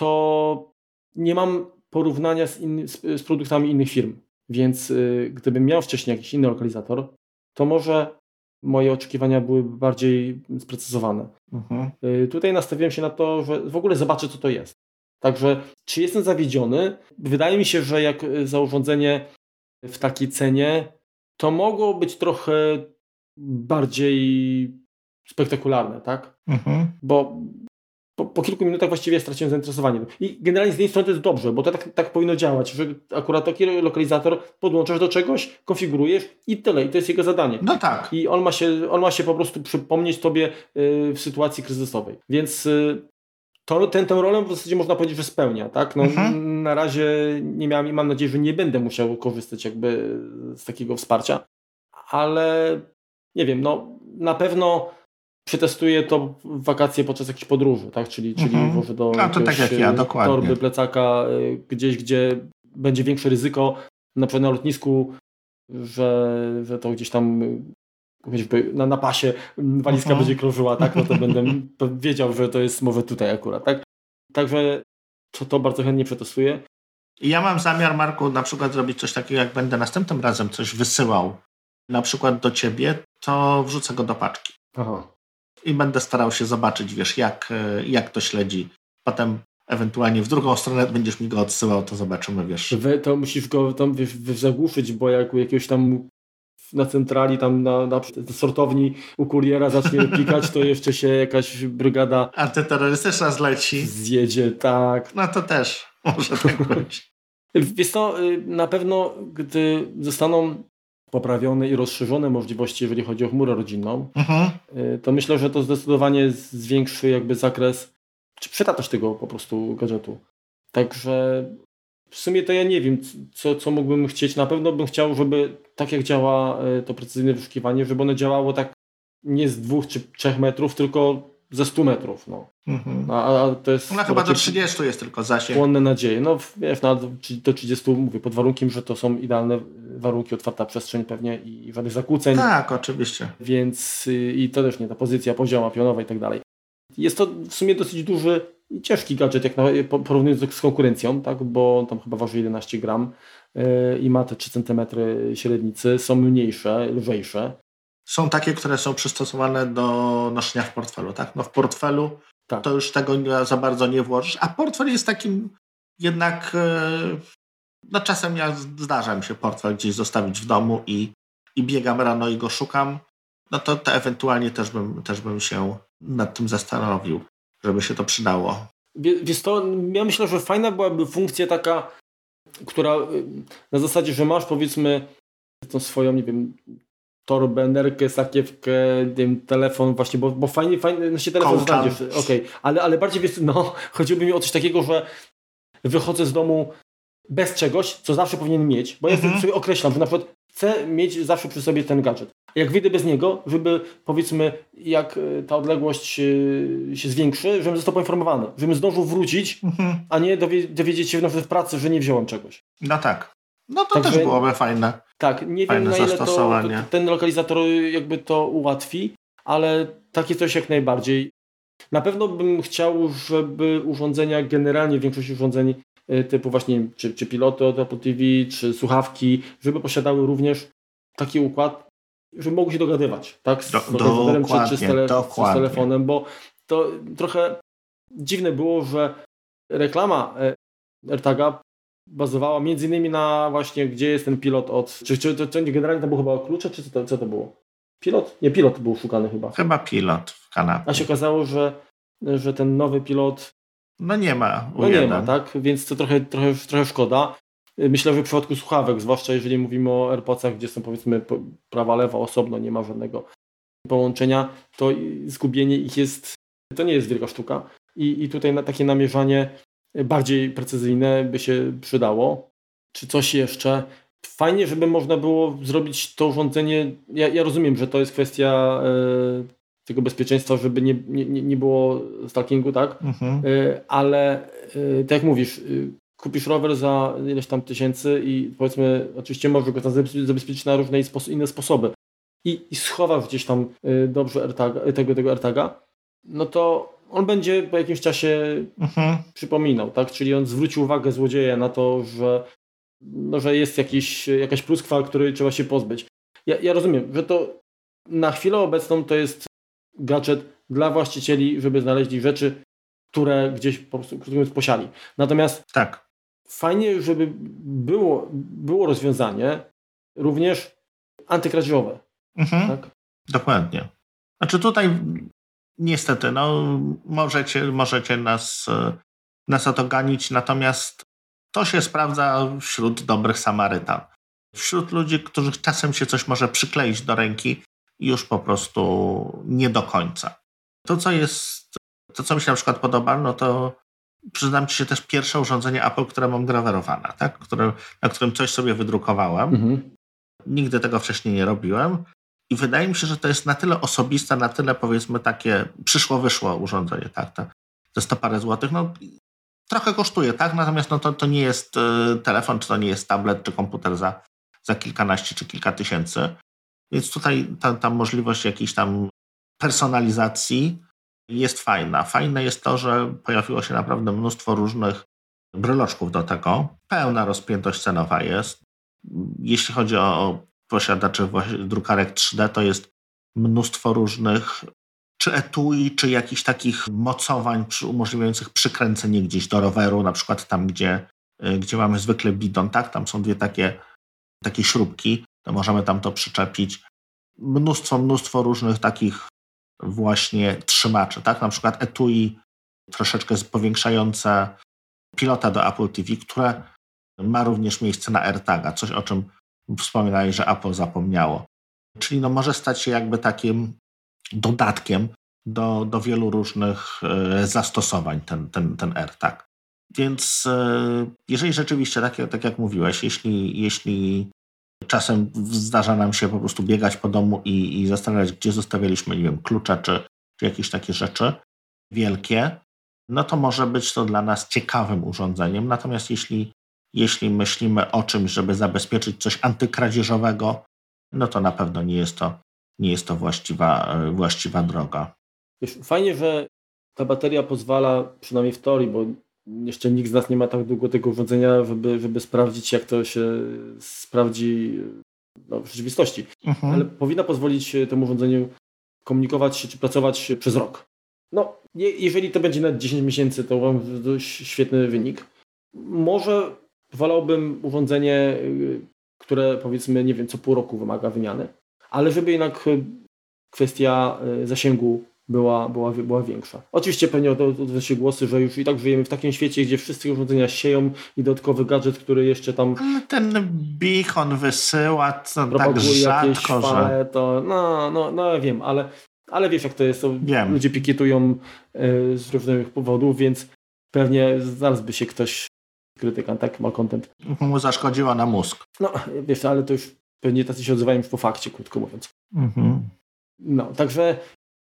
to nie mam porównania z, inny, z, z produktami innych firm. Więc y, gdybym miał wcześniej jakiś inny lokalizator, to może moje oczekiwania były bardziej sprecyzowane. Mhm. Y, tutaj nastawiłem się na to, że w ogóle zobaczę, co to jest. Także, czy jestem zawiedziony? Wydaje mi się, że jak y, za urządzenie w takiej cenie, to mogło być trochę bardziej spektakularne, tak? Mhm. Bo po, po, kilku minutach właściwie straciłem zainteresowanie. I generalnie z jednej strony to jest dobrze, bo to tak, tak powinno działać, że akurat taki lokalizator podłączasz do czegoś, konfigurujesz i tyle. I to jest jego zadanie. No tak. I on ma się, on ma się po prostu przypomnieć tobie y, w sytuacji kryzysowej. Więc y, to, ten, tę rolę w zasadzie można powiedzieć, że spełnia. Tak? No, mhm. Na razie nie miałem i mam nadzieję, że nie będę musiał korzystać jakby z takiego wsparcia. Ale nie wiem, no na pewno przetestuję to w wakacje podczas jakiejś podróży, tak? Czyli, czyli mhm. włożę do no, to tak jak ja, dokładnie. torby, plecaka y, gdzieś, gdzie będzie większe ryzyko, na przykład na lotnisku, że, że to gdzieś tam na, na pasie walizka mhm. będzie krążyła, tak? No to będę wiedział, że to jest może tutaj akurat, tak? Także to, to bardzo chętnie przetestuję. I ja mam zamiar, Marku, na przykład zrobić coś takiego, jak będę następnym razem coś wysyłał, na przykład do ciebie, to wrzucę go do paczki. Aha i będę starał się zobaczyć, wiesz, jak, e, jak to śledzi. Potem ewentualnie w drugą stronę będziesz mi go odsyłał, to zobaczymy, wiesz. Wy, to musisz go tam wiesz, zagłuszyć, bo jak jakiegoś tam na centrali, tam na, na sortowni u kuriera zacznie pikać, to jeszcze się jakaś brygada antyterrorystyczna zleci. Zjedzie, tak. No to też może tak być. Wiesz to y, na pewno gdy zostaną poprawione i rozszerzone możliwości, jeżeli chodzi o chmurę rodzinną, mhm. Y, to myślę, że to zdecydowanie zwiększy jakby zakres, czy przydatność tego po prostu gadżetu. Także w sumie to ja nie wiem, co, co mógłbym chcieć. Na pewno bym chciał, żeby tak jak działa y, to precyzyjne wyszukiwanie, żeby ono działało tak nie z dwóch czy trzech metrów, tylko ze 100 metrów. No. Mhm. A, a, to jest no chyba do 30 jest tylko zasięg. Płonne nadzieje. No wiesz, no, do 30 mówię, pod warunkiem, że to są idealne warunki, otwarta przestrzeń pewnie i żadnych zakłóceń. Tak, oczywiście. Więc y, i to też nie, ta pozycja pozioma, pionowa i tak dalej. Jest to w sumie dosyć duży i ciężki gadżet, jak na, porównując z konkurencją, tak, bo tam chyba waży 11 gram yy, i ma te 3 cm średnicy, są mniejsze, lżejsze. Są takie, które są przystosowane do noszenia w portfelu, tak? No w portfelu tak. to już tego za bardzo nie włożysz, a portfel jest takim jednak, e, no czasem ja zdarza mi się portfel gdzieś zostawić w domu i, i biegam rano i go szukam, no to, to ewentualnie też bym, też bym się nad tym zastanowił, żeby się to przydało. Wiesz to, ja myślę, że fajna byłaby funkcja taka która y, na zasadzie, że masz powiedzmy tą swoją, nie wiem, torbę, nerkę, sakiewkę, wiem, telefon właśnie, bo, bo fajnie, fajnie, no się telefon Kołczan. znajdziesz, okej, okay. ale, ale bardziej wiesz, no, chodziłoby mi o coś takiego, że wychodzę z domu bez czegoś, co zawsze powinien mieć, bo mhm. ja sobie określam, że na przykład chcę mieć zawsze przy sobie ten gadżet. Jak wyjdę bez niego, żeby powiedzmy, jak e, ta odległość e, się zwiększy, żebym został poinformowany, żebym zdążył wrócić, mhm. a nie dowiedzieć się na przykład w pracy, że nie wziąłem czegoś. No tak. No to Także, też byłoby fajne. Tak, nie wiem na ile to, to, ten lokalizator jakby to ułatwi, ale takie coś jak najbardziej. Na pewno bym chciał, żeby urządzenia, generalnie większość urządzeń y, typu właśnie czy, czy piloty od Apple TV, czy słuchawki, żeby posiadały również taki układ, żeby mogły się dogadywać tak, z komputerem czy, czy, z tele, czy z telefonem, bo to trochę dziwne było, że reklama e, AirTaga bazowała między innymi na właśnie, gdzie jest ten pilot od... Czy, czy to, to generalnie to było chyba klucze, czy co to, co to było? Pilot? Nie, pilot był szukany chyba. Chyba pilot w kanapie. A się okazało, że, że ten nowy pilot... No nie ma. No nie ma, tak? Więc to trochę, trochę, trochę szkoda. Myślę, że w przypadku słuchawek, zwłaszcza jeżeli mówimy o AirPodsach, gdzie są powiedzmy prawa, lewa osobno, nie ma żadnego połączenia, to zgubienie ich jest, to nie jest wielka sztuka. I, i tutaj na takie namierzanie bardziej precyzyjne by się przydało. Czy coś jeszcze? Fajnie, żeby można było zrobić to urządzenie. Ja, ja rozumiem, że to jest kwestia e, tego bezpieczeństwa, żeby nie, nie, nie było stalkingu, tak? Mhm. E, ale e, tak jak mówisz, kupisz rower za ileś tam tysięcy i powiedzmy, oczywiście możesz go tam zabezpieczyć na różne inne sposoby i, i schowasz gdzieś tam dobrze tego, tego AirTaga, no to on będzie po jakimś czasie mhm. przypominał, tak? Czyli on zwrócił uwagę złodzieja na to, że, no, że jest jakiś, jakaś pluskwa, której trzeba się pozbyć. Ja, ja rozumiem, że to na chwilę obecną to jest gadżet dla właścicieli, żeby znaleźli rzeczy, które gdzieś po prostu mówiąc, posiali. Natomiast tak. fajnie, żeby było, było rozwiązanie również antykradziowe. Mhm. Tak? Dokładnie. Znaczy tutaj niestety, no, możecie, możecie nas, nas o to ganić, natomiast to się sprawdza wśród dobrych Samarytan. Wśród ludzi, których czasem się coś może przykleić do ręki już po prostu nie do końca. To, co jest, to, co mi się na przykład podoba, no to przyznam ci się też pierwsze urządzenie Apple, które mam grawerowane, tak? Które, na którym coś sobie wydrukowałem. Mhm. Nigdy tego wcześniej nie robiłem. I wydaje mi się, że to jest na tyle osobiste, na tyle powiedzmy takie przyszło-wyszło urządzenie, tak? To, to 100 parę złotych, no trochę kosztuje, tak? Natomiast no, to, to nie jest y, telefon, czy to nie jest tablet, czy komputer za, za kilkanaście, czy kilka tysięcy. Więc tutaj ta, ta możliwość jakiejś tam personalizacji jest fajna. Fajne jest to, że pojawiło się naprawdę mnóstwo różnych bryloczków do tego. Pełna rozpiętość cenowa jest. Jeśli chodzi o posiadaczy drukarek 3D to jest mnóstwo różnych czy etui, czy jakichś takich mocowań umożliwiających przykręcenie gdzieś do roweru, na przykład tam, gdzie, y, gdzie mamy zwykle bidon, tak? Tam są dwie takie, takie śrubki, to możemy tam to przyczepić. Mnóstwo, mnóstwo różnych takich właśnie trzymaczy, tak? Na przykład etui troszeczkę powiększające pilota do Apple TV, które ma również miejsce na AirTaga, coś o czym wspominali, że Apple zapomniało. Czyli no może stać się jakby takim dodatkiem do, do wielu różnych e, zastosowań ten, ten, ten AirTag. Więc e, jeżeli rzeczywiście, tak, tak jak mówiłeś, jeśli, jeśli czasem zdarza nam się po prostu biegać po domu i, i zastanawiać, gdzie zostawialiśmy, nie wiem, klucze czy, czy jakieś takie rzeczy wielkie, no to może być to dla nas ciekawym urządzeniem. Natomiast jeśli jeśli myślimy o czymś, żeby zabezpieczyć coś antykradzieżowego, no to na pewno nie jest to, nie jest to właściwa, właściwa droga. Fajnie, że ta bateria pozwala, przynajmniej w teorii, bo jeszcze nikt z nas nie ma tak długo tego urządzenia, żeby, żeby sprawdzić, jak to się sprawdzi no, w rzeczywistości. Mhm. Ale powinna pozwolić temu urządzeniu komunikować się czy pracować przez rok. No, jeżeli to będzie na 10 miesięcy, to mam świetny wynik. Może wolałbym urządzenie, y, które powiedzmy, nie wiem, co pół roku wymaga wymiany, ale żeby jednak y, kwestia y, zasięgu była, była, była większa. Oczywiście pewnie odezwą się głosy, że już i tak żyjemy w takim świecie, gdzie wszyscy urządzenia sieją i dodatkowy gadżet, który jeszcze tam... Ale ten beacon wysyła to tak rzadko, fale, że... To, no, no, no wiem, ale, ale wiesz jak to jest, to wiem. ludzie pikietują y, z różnych powodów, więc pewnie zaraz by się ktoś krytykan, tak, malcontent. Mu zaszkodziła na mózg. No, wiesz, ale to już pewnie tacy się odzywają już po fakcie, krótko mówiąc. Mhm. No, także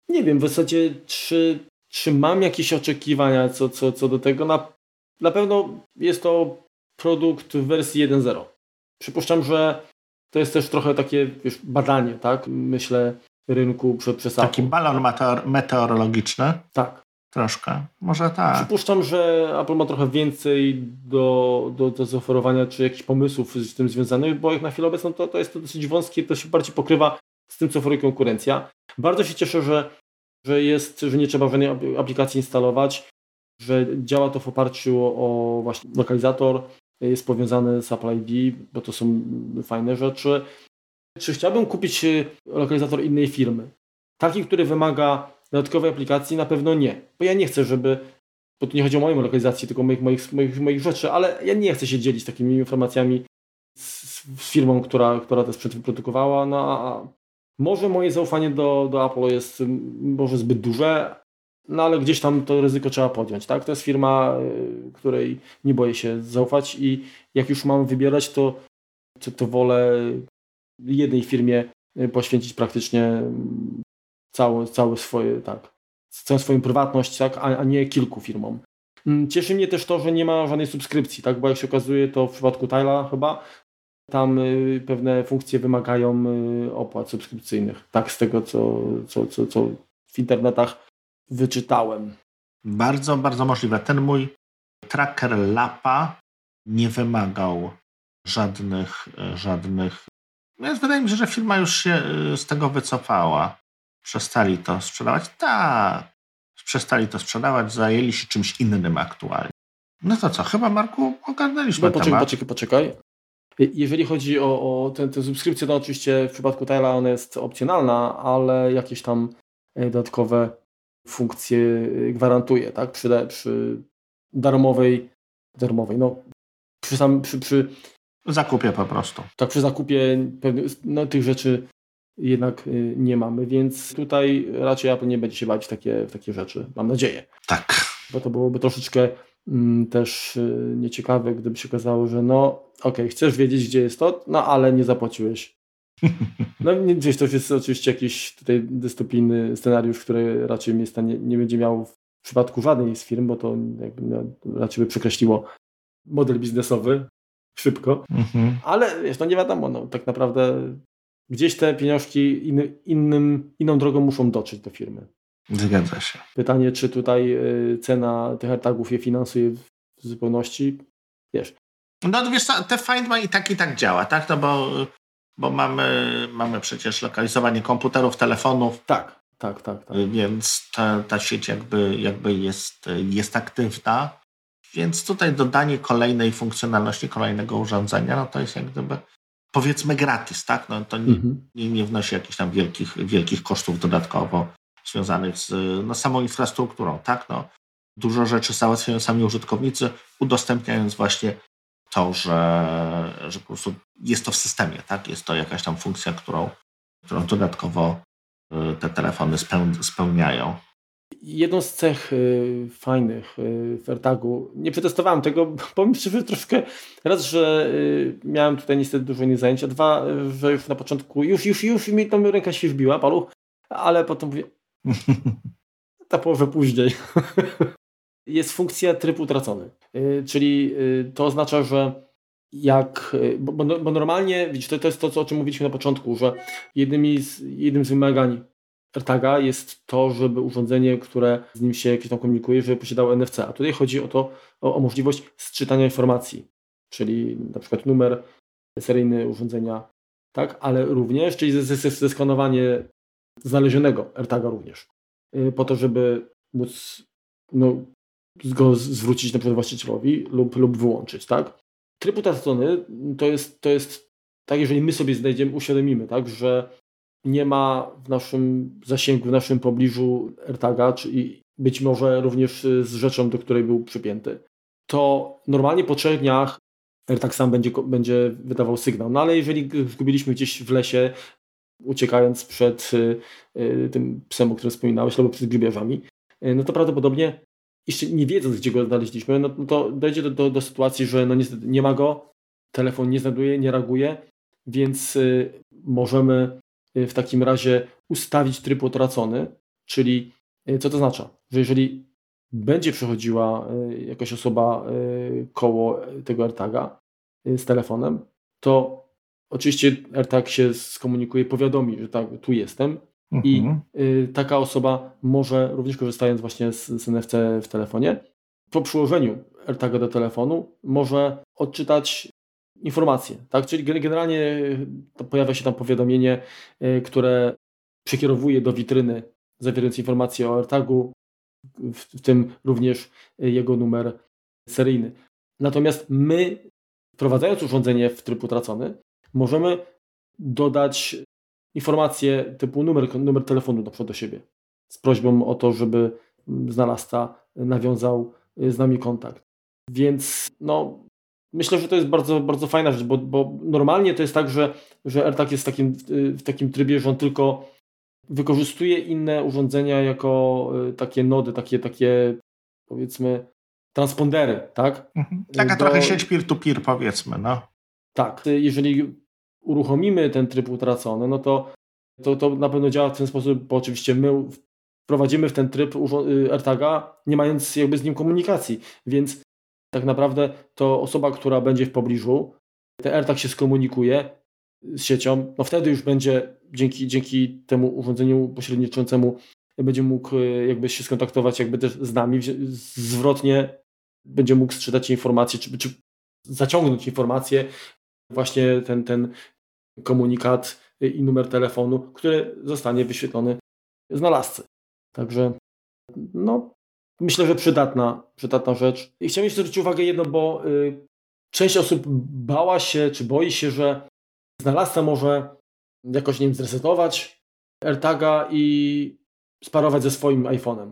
nie wiem w zasadzie, czy, czy mam jakieś oczekiwania co, co, co do tego. Na, na pewno jest to produkt w wersji 1.0. Przypuszczam, że to jest też trochę takie wiesz, badanie, tak? Myślę, rynku przed przesadą. Taki balon meteor meteorologiczny? Tak. Troszkę, może tak. Przypuszczam, że Apple ma trochę więcej do, do, do zaoferowania, czy jakichś pomysłów z tym związanych, bo jak na chwilę obecną to, to jest to dosyć wąskie, to się bardziej pokrywa z tym, co oferuje konkurencja. Bardzo się cieszę, że, że jest, że nie trzeba żadnej aplikacji instalować, że działa to w oparciu o, właśnie lokalizator, jest powiązany z Apple ID, bo to są fajne rzeczy. Czy chciałbym kupić e, lokalizator innej firmy? Taki, który wymaga dodatkowej aplikacji? Na pewno nie. Bo ja nie chcę, żeby, bo tu nie chodzi o moją lokalizację, tylko moich, moich, moich, moich rzeczy, ale ja nie chcę się dzielić takimi informacjami z, z firmą, która, która ten sprzęt wyprodukowała. No, a może moje zaufanie do, do Apple jest może zbyt duże, no ale gdzieś tam to ryzyko trzeba podjąć. Tak? To jest firma, y, której nie boję się zaufać i jak już mam wybierać, to, to, to wolę jednej firmie y, poświęcić praktycznie całe, całe swoje, tak, całą swoją prywatność, tak, a, a nie kilku firmom. Mm, cieszy mnie też to, że nie ma żadnej subskrypcji, tak, bo jak się okazuje, to w przypadku Tyla chyba tam y, pewne funkcje wymagają y, opłat subskrypcyjnych. Tak, z tego, co, co, co, co w internetach wyczytałem. Bardzo, bardzo możliwe. Ten mój tracker Lapa nie wymagał żadnych, żadnych. Więc wydaje mi się, że firma już się y, z tego wycofała. Przestali to sprzedawać? Tak. Przestali to sprzedawać, zajęli się czymś innym aktualnie. No to co, chyba Marku ogarnęliśmy no, poczekaj, temat. Poczekaj, poczekaj. Jeżeli chodzi o, o tę, tę subskrypcję, to oczywiście w przypadku Tyla ona jest opcjonalna, ale jakieś tam e, dodatkowe funkcje e, gwarantuje, tak? Przy, przy darmowej, darmowej, no przy, sam, przy, przy zakupie po prostu. Tak, przy zakupie no, tych rzeczy jednak y, nie mamy, więc tutaj raczej Apple nie będzie się bać w takie, w takie rzeczy, mam nadzieję. Tak. Bo to byłoby troszeczkę mm, też y, nieciekawe, gdyby się okazało, że no okej, okay, chcesz wiedzieć, gdzie jest to, no ale nie zapłaciłeś. No gdzieś to jest oczywiście jakiś tutaj dystopijny scenariusz, który raczej miejsca nie, nie będzie miał w przypadku żadnej z firm, bo to jakby no, raczej by przekreśliło model biznesowy szybko, mhm. ale wiesz, no nie wiadomo, no, tak naprawdę gdzieś te pieniążki inny, innym, inną drogą muszą dotrzeć do firmy. Zgadza się. Pytanie, czy tutaj y, cena tych AirTagów je finansuje w zupełności? Wiesz. No wiesz co, te Find My i tak i tak działa, tak? No bo, bo mamy, mamy przecież lokalizowanie komputerów, telefonów. Tak, tak, tak. tak. Więc ta, ta sieć jakby, jakby jest, jest aktywna. Więc tutaj dodanie kolejnej funkcjonalności, kolejnego urządzenia, no to jest jak gdyby powiedzmy gratis, tak? No, to nie, mhm. nie, nie wnosi jakichś tam wielkich, wielkich kosztów dodatkowo związanych z no, samą infrastrukturą, tak? No, dużo rzeczy załatwiają sami użytkownicy, udostępniając właśnie to, że, że po prostu jest to w systemie, tak? Jest to jakaś tam funkcja, którą, którą dodatkowo y, te telefony spełniają. Jedną z cech y, fajnych y, w AirTagu, nie przetestowałem tego, powiem szczerze troszkę, raz, że y, miałem tutaj niestety dużo innych zajęć, a dwa, że już na początku, już, już, już mi tą ręka się wbiła, paluch, ale potem mówię, ta połowę później. Jest funkcja tryb utracony, y, czyli y, to oznacza, że jak, y, bo, bo, normalnie, widzisz, to, to jest to, o czym mówiliśmy na początku, że jednymi z, jednym z wymagań AirTaga jest to, żeby urządzenie, które z nim się jakieś tam komunikuje, żeby posiadało NFC. A tutaj chodzi o to, o, o możliwość sczytania informacji, czyli na przykład numer seryjny urządzenia, tak, ale również, czyli zeskanowanie znalezionego AirTaga również, y, po to, żeby móc no, go zwrócić na przykład właścicielowi lub, lub wyłączyć, tak. Tryb utracony to jest, to jest tak, jeżeli my sobie znajdziemy, uświadomimy, tak, że nie ma w naszym zasięgu, w naszym pobliżu AirTaga, czyli być może również z rzeczą, do której był przypięty, to normalnie po trzech dniach AirTag sam będzie, będzie wydawał sygnał. No ale jeżeli zgubiliśmy gdzieś w lesie, uciekając przed y, tym psem, o którym wspominałeś, albo przed grzybiarzami, y, no to prawdopodobnie jeszcze nie wiedząc, gdzie go znaleźliśmy, no, no to dojdzie do, do, do, sytuacji, że no niestety nie ma go, telefon nie znajduje, nie reaguje, więc y, możemy y, w takim razie ustawić tryb utracony, czyli y, co to oznacza? Że jeżeli będzie przechodziła y, jakaś osoba y, koło tego AirTaga y, z telefonem, to oczywiście AirTag się skomunikuje, powiadomi, że tak, tu jestem, i mhm. y, taka osoba może, również korzystając właśnie z, z NFC w telefonie, po przyłożeniu AirTaga do telefonu może odczytać informacje, tak? Czyli generalnie y, pojawia się tam powiadomienie, y, które przekierowuje do witryny zawierając informacje o AirTagu, w tym również jego numer seryjny. Natomiast my, wprowadzając urządzenie w tryb utracony, możemy dodać informacje typu numer, numer telefonu na przykład do siebie z prośbą o to, żeby znalazca nawiązał z nami kontakt. Więc no, myślę, że to jest bardzo, bardzo fajna rzecz, bo, bo normalnie to jest tak, że, że AirTag jest w takim, w takim trybie, że on tylko wykorzystuje inne urządzenia jako y, takie nody, takie, takie powiedzmy transpondery, tak? Mhm. Taka do... trochę sieć peer-to-peer powiedzmy, no. Tak, jeżeli uruchomimy ten tryb utracony, no to, to, to na pewno działa w ten sposób, bo oczywiście my wprowadzimy w ten tryb y, AirTaga, nie mając jakby z nim komunikacji, więc tak naprawdę to osoba, która będzie w pobliżu, ten AirTag się skomunikuje z siecią, no wtedy już będzie dzięki, dzięki temu urządzeniu pośredniczącemu będzie mógł y, jakby się skontaktować jakby też z nami, zwrotnie będzie mógł sprzedać informacje, czy, czy zaciągnąć informacje, właśnie ten, ten komunikat i numer telefonu, który zostanie wyświetlony znalazcy. Także no, myślę, że przydatna, przydatna rzecz. I chciałem jeszcze zwrócić uwagę jedno, bo y, część osób bała się, czy boi się, że znalazca może jakoś nie wiem, zresetować AirTaga i sparować ze swoim iPhone'em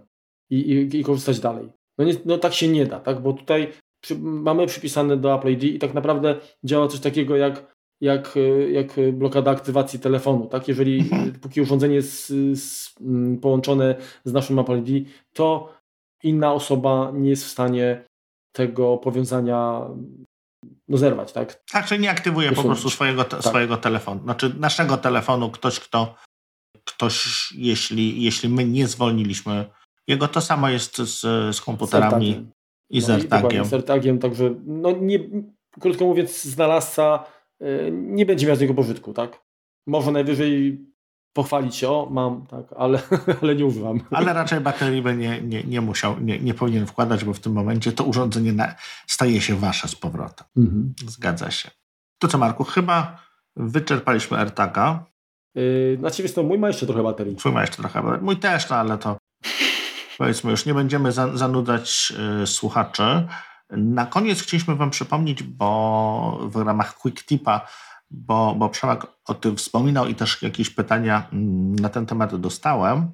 i, i, i, korzystać dalej. No, nie, no tak się nie da, tak? bo tutaj przy, mamy przypisane do Apple ID i tak naprawdę działa coś takiego jak jak, jak blokada aktywacji telefonu. Tak? Jeżeli mhm. póki urządzenie jest z, mm, połączone z naszym Apple ID, to inna osoba nie jest w stanie tego powiązania no, zerwać. Tak, tak czyli nie aktywuje Usunąć. po prostu swojego, te, tak. swojego telefonu. Znaczy naszego telefonu ktoś, kto ktoś, jeśli, jeśli my nie zwolniliśmy jego, to samo jest z, z komputerami i z no AirTagiem. Z AirTagiem, także no nie, krótko mówiąc, znalazca Y, nie będzie miał z niego pożytku, tak? Może najwyżej pochwalić się, o mam, tak, ale, ale nie używam. Ale raczej baterii by nie, nie, nie musiał, nie, nie powinien wkładać, bo w tym momencie to urządzenie na, staje się wasze z powrotem. Mhm. Zgadza się. To co Marku, chyba wyczerpaliśmy AirTaga. Yy, znaczy wiesz to mój ma jeszcze trochę baterii. Twój ma jeszcze trochę baterii. Mój też, no ale to powiedzmy już nie będziemy za, zanudzać yy, słuchaczy. Na koniec chcieliśmy Wam przypomnieć, bo w ramach Quick Tipa, bo, bo Przemek o tym wspominał i też jakieś pytania mm, na ten temat dostałem.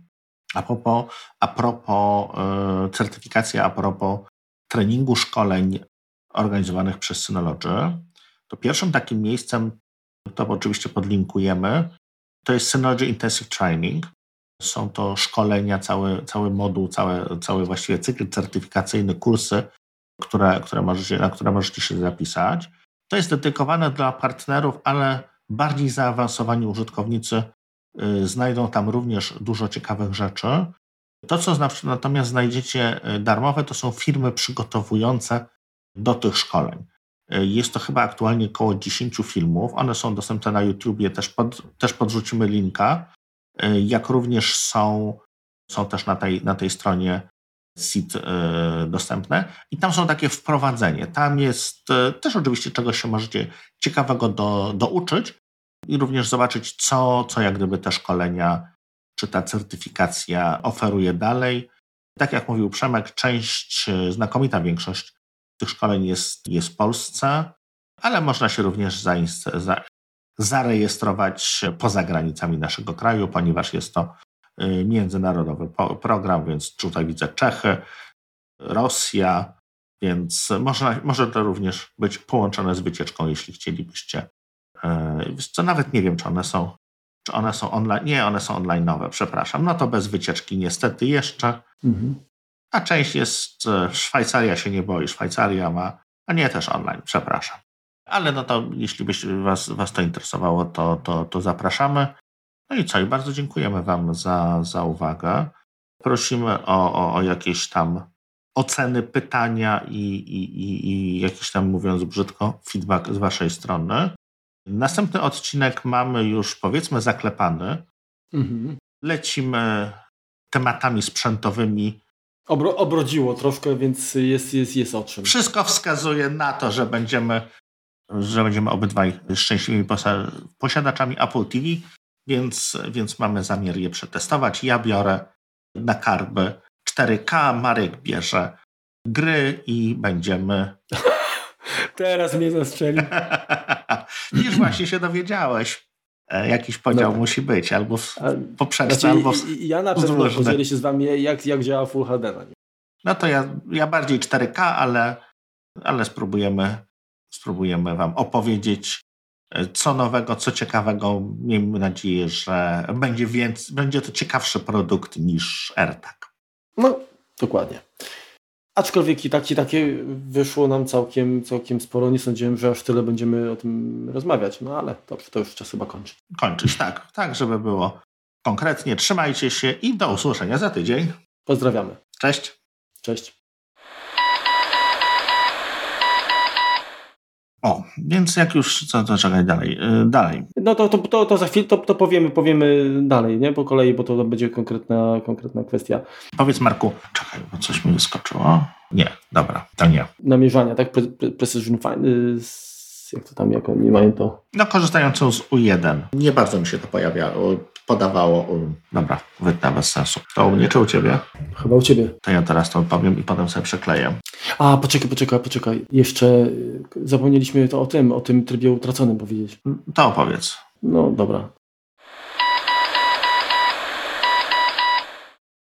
A propos, a propos yy, certyfikacji, a propos treningu, szkoleń organizowanych przez Synology, to pierwszym takim miejscem, to oczywiście podlinkujemy, to jest Synology Intensive Training. Są to szkolenia, cały, cały moduł, cały, cały właściwie cykl certyfikacyjny, kursy które, które możecie, na które możecie się zapisać. To jest dedykowane dla partnerów, ale bardziej zaawansowani użytkownicy y, znajdą tam również dużo ciekawych rzeczy. To, co natomiast znajdziecie y, darmowe, to są firmy przygotowujące do tych szkoleń. Y, jest to chyba aktualnie około 10 filmów. One są dostępne na YouTubie, też, pod, też podrzucimy linka. Jak również są, są też na tej, na tej stronie SIT e, dostępne i tam są takie wprowadzenie. Tam jest e, też oczywiście czegoś się możecie ciekawego do, douczyć i również zobaczyć, co, co jak gdyby te szkolenia czy ta certyfikacja oferuje dalej. Tak jak mówił Przemek, część, e, znakomita większość tych szkoleń jest, jest w Polsce, ale można się również zarejestrować poza granicami naszego kraju, ponieważ jest to międzynarodowy program, więc tutaj widzę Czechy, Rosja, więc może, może to również być połączone z wycieczką, jeśli chcielibyście. Y, co nawet nie wiem, czy one są, czy one są online. Nie, one są online'owe, przepraszam. No to bez wycieczki niestety jeszcze. Mhm. A część jest, y, Szwajcaria się nie boi, Szwajcaria ma, a nie też online, przepraszam. Ale no to jeśli byś was, was to interesowało, to, to, to zapraszamy. No i co? I bardzo dziękujemy Wam za, za uwagę. Prosimy o, o, o jakieś tam oceny, pytania i, i, i, i jakiś tam, mówiąc brzydko, feedback z Waszej strony. Następny odcinek mamy już, powiedzmy, zaklepany. Mhm. Lecimy tematami sprzętowymi. Obro, obrodziło troszkę, więc jest, jest, jest o czym. Wszystko wskazuje na to, że będziemy że będziemy obydwaj szczęśliwymi posiadaczami Apple TV, więc, więc mamy zamiar je przetestować. Ja biorę na karby 4K, Marek bierze gry i będziemy. Teraz mnie zastrzeli. Już właśnie się dowiedziałeś. E, jakiś podział no. musi być, albo w znaczy, albo w Ja na pewno podzielę się z wami, jak, jak działa Full HD. No, no to ja, ja bardziej 4K, ale, ale spróbujemy spróbujemy Wam opowiedzieć, co nowego, co ciekawego. Miejmy nadzieję, że będzie, więcej, będzie to ciekawszy produkt niż AirTag. No, dokładnie. Aczkolwiek i tak i takie wyszło nam całkiem, całkiem sporo. Nie sądziłem, że aż tyle będziemy o tym rozmawiać, no ale dobrze, to już czas chyba kończyć. Kończyć, tak. Tak, żeby było konkretnie. Trzymajcie się i do usłyszenia za tydzień. Pozdrawiamy. Cześć. Cześć. O, więc jak już, co to czekaj dalej, yy, dalej. No to, to, to, to za chwilę, to, to powiemy, powiemy dalej, nie, po kolei, bo to będzie konkretna, konkretna kwestia. Powiedz Marku, czekaj, bo coś mi wyskoczyło. Nie, dobra, to nie. Namierzania, tak, Pre, pre, Precision Fine, jak to tam, jak oni mają to? No korzystającą z U1. Nie bardzo mi się to pojawia, podawało. Dobra, wytnę bez sensu. To u mnie czy u ciebie? Chyba u ciebie. To ja teraz to powiem i potem sobie przekleję. A, poczekaj, poczekaj, poczekaj. Jeszcze y, zapomnieliśmy to o tym, o tym trybie utraconym powiedzieć. To opowiedz. No dobra.